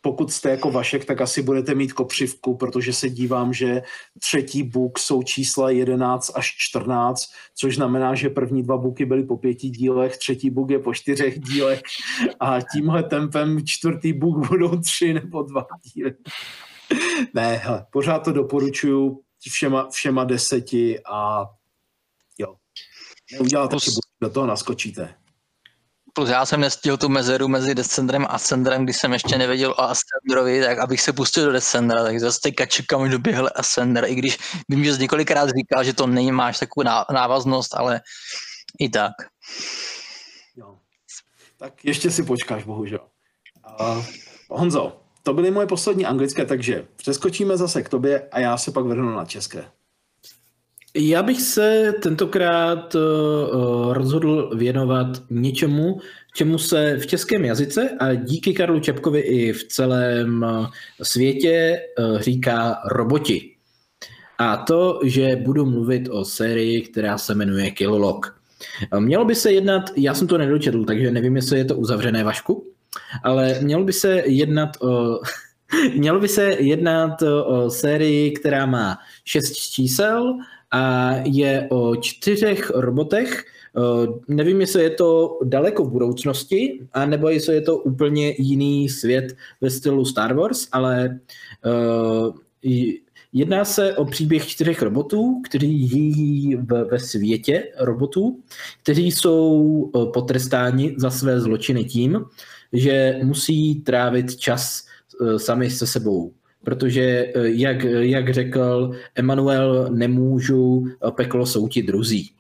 pokud jste jako Vašek, tak asi budete mít kopřivku, protože se dívám, že třetí book jsou čísla 11 až 14, což znamená, že první dva booky byly po pěti dílech, třetí book je po čtyřech dílech a tímhle tempem čtvrtý book budou tři nebo dva díly. ne, hele, pořád to doporučuju všema, všema deseti a jo, neuděláte chybu, do toho naskočíte. Plus já jsem nestihl tu mezeru mezi Descendrem a Ascendrem, když jsem ještě nevěděl o Ascendrovi, tak abych se pustil do Descendra, tak zase teďka čekám, že doběhl Ascender, i když vím, že jsi několikrát říkal, že to nemáš takovou návaznost, ale i tak. Jo. Tak ještě si počkáš, bohužel. Uh, Honzo, to byly moje poslední anglické, takže přeskočíme zase k tobě a já se pak vrhnu na české. Já bych se tentokrát uh, rozhodl věnovat něčemu, čemu se v českém jazyce a díky Karlu Čepkovi i v celém světě uh, říká roboti. A to, že budu mluvit o sérii, která se jmenuje Kilolog. Mělo by se jednat, já jsem to nedočetl, takže nevím, jestli je to uzavřené Vašku, ale mělo by se jednat o, mělo by se jednat o sérii, která má šest čísel a je o čtyřech robotech. Nevím, jestli je to daleko v budoucnosti, anebo jestli je to úplně jiný svět ve stylu Star Wars, ale jedná se o příběh čtyřech robotů, kteří žijí ve světě robotů, kteří jsou potrestáni za své zločiny tím, že musí trávit čas sami se sebou protože eh, jak, jak řekl Emanuel, nemůžu, eh, peklo jsou ti druzí.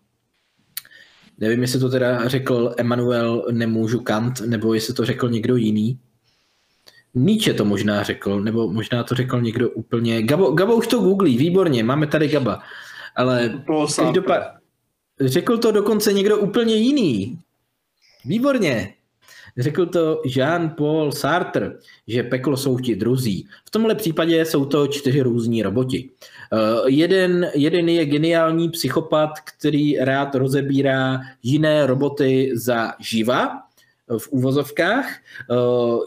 Nevím, jestli to teda řekl Emanuel, nemůžu Kant, nebo jestli to řekl někdo jiný. Nietzsche to možná řekl, nebo možná to řekl někdo úplně... Gabo, Gabo už to googlí, výborně, máme tady Gaba. Ale každopád... Řekl to dokonce někdo úplně jiný. Výborně. Řekl to Jean-Paul Sartre, že peklo jsou ti druzí. V tomhle případě jsou to čtyři různí roboti. Uh, jeden, jeden je geniální psychopat, který rád rozebírá jiné roboty za živa, v úvozovkách.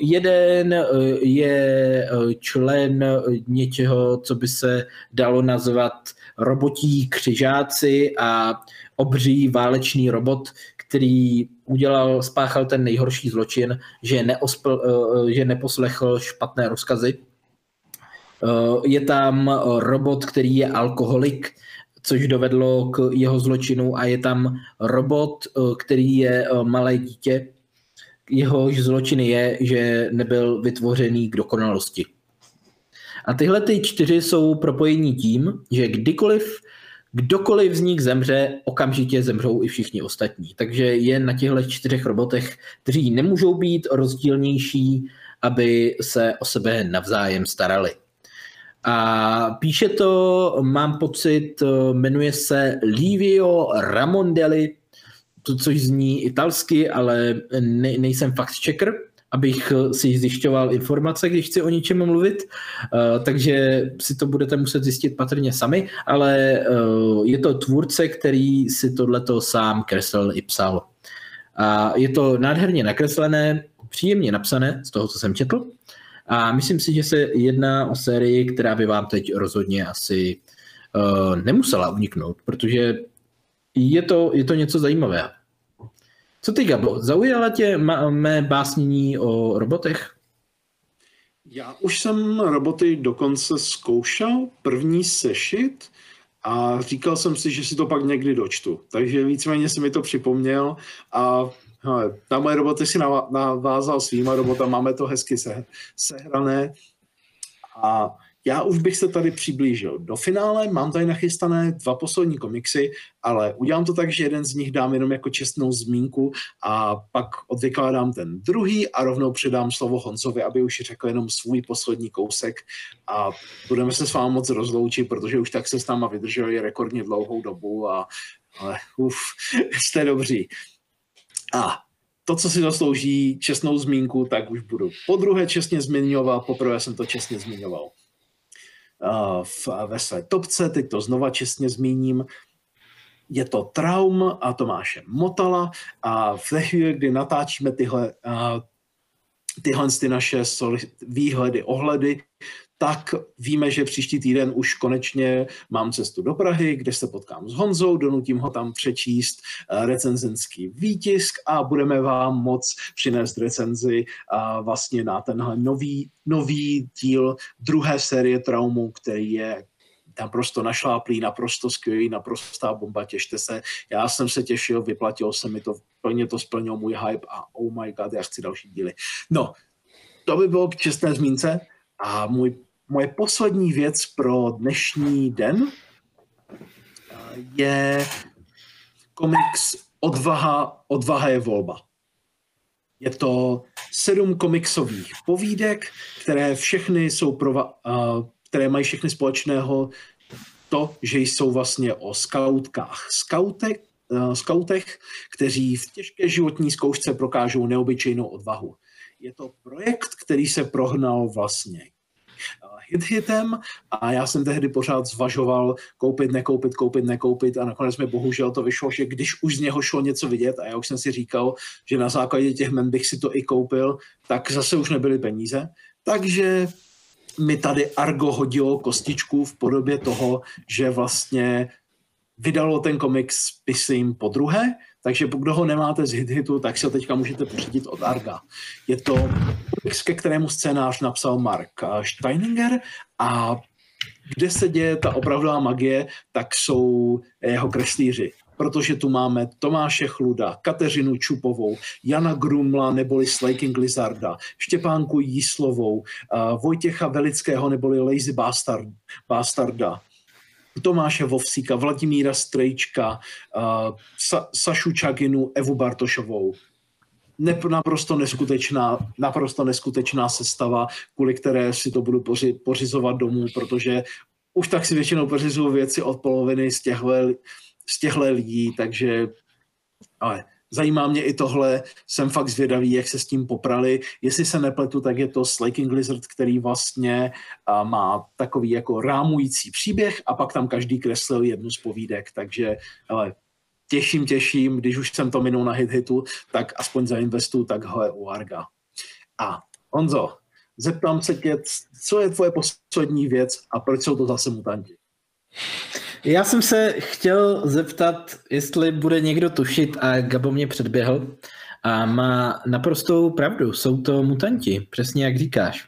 Jeden je člen něčeho, co by se dalo nazvat robotí křižáci a obří válečný robot, který udělal, spáchal ten nejhorší zločin, že, neospl, eh, že neposlechl špatné rozkazy. Eh, je tam robot, který je alkoholik, což dovedlo k jeho zločinu a je tam robot, eh, který je malé dítě. Jehož zločin je, že nebyl vytvořený k dokonalosti. A tyhle ty čtyři jsou propojení tím, že kdykoliv kdokoliv z nich zemře, okamžitě zemřou i všichni ostatní. Takže je na těchto čtyřech robotech, kteří nemůžou být rozdílnější, aby se o sebe navzájem starali. A píše to, mám pocit, jmenuje se Livio Ramondelli, to, což zní italsky, ale ne, nejsem fakt checker abych eh, si zjišťoval informace, když chci o něčem mluvit, uh, takže si to budete muset zjistit patrně sami, ale uh, je to tvůrce, který si tohleto sám kreslil i psal. A je to nádherně nakreslené, příjemně napsané, z toho, co jsem četl. A myslím si, že se jedná o sérii, která by vám teď rozhodně asi uh, nemusela uniknout, protože je to, je to něco zajímavého. Co ty, Gabo, zaujala tě mé básnění o robotech? Já už jsem roboty dokonce zkoušel, první sešit, a říkal jsem si, že si to pak někdy dočtu. Takže víceméně se mi to připomněl a hele, na moje roboty si navázal svýma robota, máme to hezky se, sehrané a já už bych se tady přiblížil do finále, mám tady nachystané dva poslední komiksy, ale udělám to tak, že jeden z nich dám jenom jako čestnou zmínku a pak odvykládám ten druhý a rovnou předám slovo Honcovi, aby už řekl jenom svůj poslední kousek a budeme se s vámi moc rozloučit, protože už tak se s náma vydrželi rekordně dlouhou dobu a ale uf, jste dobří. A to, co si zaslouží čestnou zmínku, tak už budu po druhé čestně zmiňovat, poprvé jsem to čestně zmiňoval v, ve své topce, teď to znova čestně zmíním, je to Traum a Tomáše Motala a v té chvíli, kdy natáčíme tyhle, tyhle ty naše výhledy, ohledy, tak víme, že příští týden už konečně mám cestu do Prahy, kde se potkám s Honzou, donutím ho tam přečíst eh, recenzenský výtisk a budeme vám moc přinést recenzi eh, vlastně na tenhle nový, nový díl druhé série Traumu, který je naprosto našláplý, naprosto skvělý, naprostá bomba, těšte se. Já jsem se těšil, vyplatilo se mi to, plně to splnilo můj hype a oh my god, já chci další díly. No, to by bylo k čestné zmínce a můj moje poslední věc pro dnešní den je komiks Odvaha, Odvaha je volba. Je to sedm komiksových povídek, které všechny jsou prova, které mají všechny společného to, že jsou vlastně o skautkách. Skautek, skautech, kteří v těžké životní zkoušce prokážou neobyčejnou odvahu. Je to projekt, který se prohnal vlastně hit hitem a já jsem tehdy pořád zvažoval koupit, nekoupit, koupit, nekoupit a nakonec mi bohužel to vyšlo, že když už z něho šlo něco vidět a já už jsem si říkal, že na základě těch men bych si to i koupil, tak zase už nebyly peníze. Takže mi tady Argo hodilo kostičku v podobě toho, že vlastně vydalo ten komiks, myslím, po druhé, takže kdo ho nemáte z hit hitu, tak si ho teďka můžete pořídit od Arga. Je to komiks, ke kterému scénář napsal Mark Steininger a kde se děje ta opravdová magie, tak jsou jeho kreslíři protože tu máme Tomáše Chluda, Kateřinu Čupovou, Jana Grumla neboli Slaking Lizarda, Štěpánku Jíslovou, Vojtěcha Velického neboli Lazy Bastard, Bastarda, Tomáše Vovsíka, Vladimíra Strejčka, uh, Sa- Sašu Čaginu, Evu Bartošovou. Ne, naprosto neskutečná, naprosto neskutečná sestava, kvůli které si to budu poři, pořizovat domů, protože už tak si většinou pořizuju věci od poloviny z těchto, z těchto lidí, takže ale zajímá mě i tohle, jsem fakt zvědavý, jak se s tím poprali. Jestli se nepletu, tak je to Slaking Lizard, který vlastně má takový jako rámující příběh a pak tam každý kreslil jednu z povídek, takže ale těším, těším, když už jsem to minul na hit hitu, tak aspoň zainvestuju takhle u Arga. A Honzo, zeptám se tě, co je tvoje poslední věc a proč jsou to zase mutanti? Já jsem se chtěl zeptat, jestli bude někdo tušit a Gabo mě předběhl a má naprostou pravdu, jsou to mutanti, přesně jak říkáš.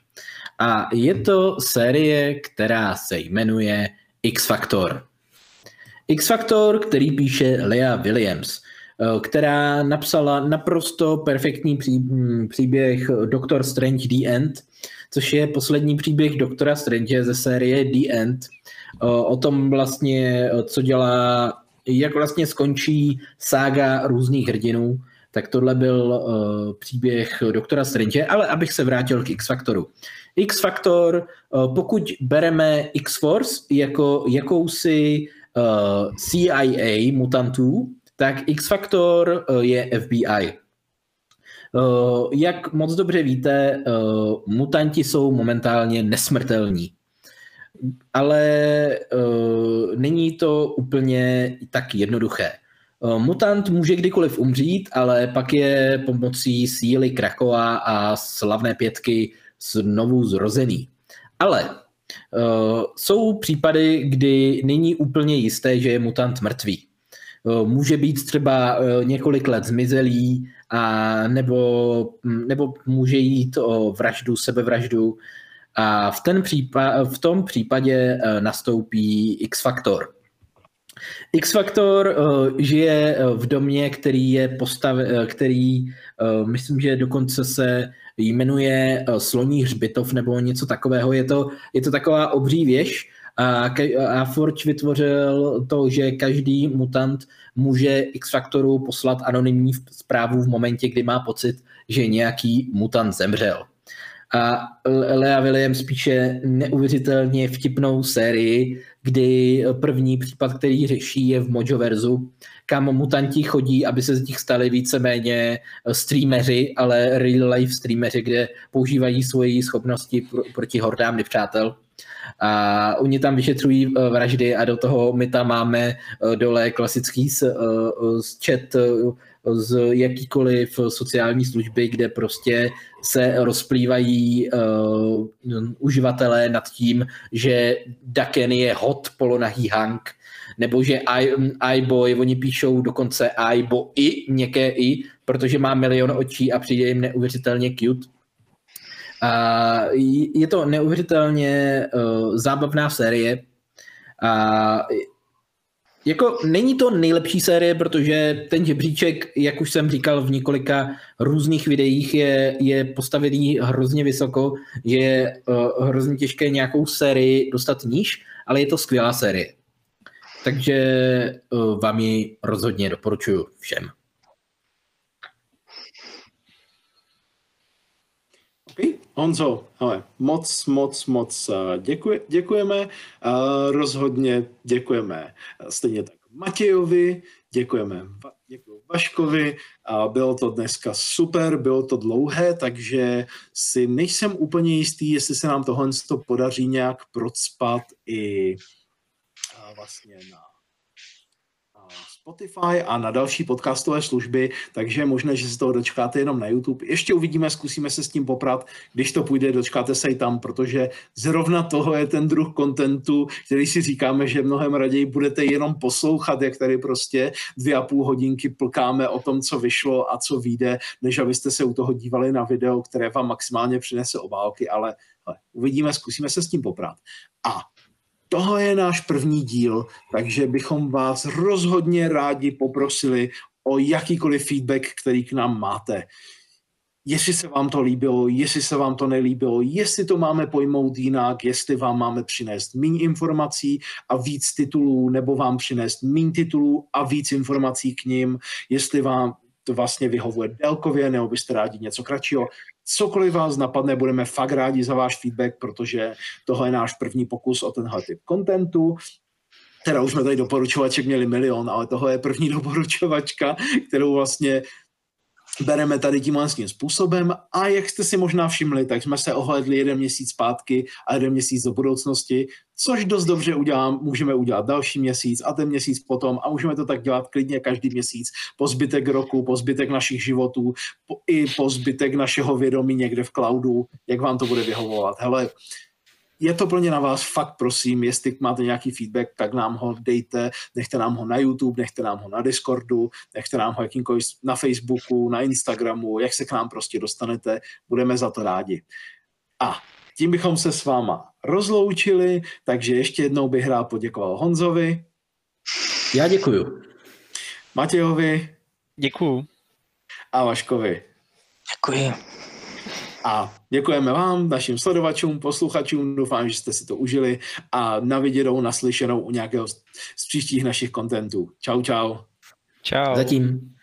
A je to série, která se jmenuje X-Factor. X-Factor, který píše Lea Williams, eh, která napsala naprosto perfektní hm, příběh Doctor Strange The End, což je poslední příběh Doktora Strange ze série The End, o tom vlastně, co dělá, jak vlastně skončí sága různých hrdinů, tak tohle byl příběh Doktora Strange, ale abych se vrátil k X-Faktoru. X-Faktor, pokud bereme X-Force jako jakousi CIA mutantů, tak X-Factor je FBI. Jak moc dobře víte, mutanti jsou momentálně nesmrtelní ale uh, není to úplně tak jednoduché. Mutant může kdykoliv umřít, ale pak je pomocí síly Krakova a slavné pětky znovu zrozený. Ale jsou případy, kdy není úplně jisté, že je mutant mrtvý. Může být třeba několik let zmizelý, a nebo, nebo může jít o vraždu, sebevraždu, a v, ten případ, v tom případě eh, nastoupí X-faktor. X-faktor eh, žije eh, v domě, který je postav, který myslím, že dokonce se jmenuje Sloní hřbitov nebo něco takového. Je to, je to taková obří věž a, a Forge vytvořil to, že každý mutant může X-faktoru poslat anonymní zprávu v momentě, kdy má pocit, že nějaký mutant zemřel. A Lea Williams píše neuvěřitelně vtipnou sérii, kdy první případ, který řeší, je v Mojoverzu, kam mutanti chodí, aby se z nich stali víceméně streameři, ale real life streameři, kde používají svoji schopnosti proti hordám nepřátel. A oni tam vyšetřují eh, vraždy a do toho my tam máme eh, dole klasický eh, chat z jakýkoliv sociální služby, kde prostě se rozplývají uh, uživatelé nad tím, že Daken je hot polonahý Hank, nebo že iBoy, oni píšou dokonce iBo i, měkké i, protože má milion očí a přijde jim neuvěřitelně cute. A je to neuvěřitelně uh, zábavná série. A jako není to nejlepší série, protože ten žebříček, jak už jsem říkal v několika různých videích, je, je postavený hrozně vysoko, že je uh, hrozně těžké nějakou sérii dostat níž, ale je to skvělá série. Takže uh, vám ji rozhodně doporučuji všem. Honzo, ale moc, moc, moc eh, děkuji, děkujeme. Eh, rozhodně děkujeme eh, stejně tak Matějovi, děkujeme děkuji Vaškovi. Bylo to dneska super, bylo to dlouhé, takže si nejsem úplně jistý, jestli se nám tohle podaří nějak procpat i vlastně na Spotify a na další podcastové služby, takže možné, že se toho dočkáte jenom na YouTube. Ještě uvidíme, zkusíme se s tím poprat, když to půjde, dočkáte se i tam, protože zrovna toho je ten druh kontentu, který si říkáme, že mnohem raději budete jenom poslouchat, jak tady prostě dvě a půl hodinky plkáme o tom, co vyšlo a co vyjde, než abyste se u toho dívali na video, které vám maximálně přinese obálky, ale, ale uvidíme, zkusíme se s tím poprat. A Tohle je náš první díl, takže bychom vás rozhodně rádi poprosili o jakýkoliv feedback, který k nám máte. Jestli se vám to líbilo, jestli se vám to nelíbilo, jestli to máme pojmout jinak, jestli vám máme přinést méně informací a víc titulů, nebo vám přinést méně titulů a víc informací k ním, jestli vám to vlastně vyhovuje délkově, nebo byste rádi něco kratšího cokoliv vás napadne, budeme fakt rádi za váš feedback, protože tohle je náš první pokus o tenhle typ kontentu. teda už jsme tady doporučovaček měli milion, ale tohle je první doporučovačka, kterou vlastně bereme tady tím tím způsobem a jak jste si možná všimli, tak jsme se ohledli jeden měsíc zpátky a jeden měsíc do budoucnosti, což dost dobře udělám, můžeme udělat další měsíc a ten měsíc potom a můžeme to tak dělat klidně každý měsíc po zbytek roku, po zbytek našich životů po, i po zbytek našeho vědomí někde v cloudu, jak vám to bude vyhovovat. Hele, je to plně na vás, fakt prosím, jestli máte nějaký feedback, tak nám ho dejte, nechte nám ho na YouTube, nechte nám ho na Discordu, nechte nám ho jakýmkoliv na Facebooku, na Instagramu, jak se k nám prostě dostanete, budeme za to rádi. A tím bychom se s váma rozloučili, takže ještě jednou bych rád poděkoval Honzovi. Já děkuju. Matějovi. Děkuju. A Vaškovi. Děkuji. A děkujeme vám, našim sledovačům, posluchačům, doufám, že jste si to užili a na viděnou, naslyšenou u nějakého z příštích našich kontentů. Čau, čau. Čau. Zatím.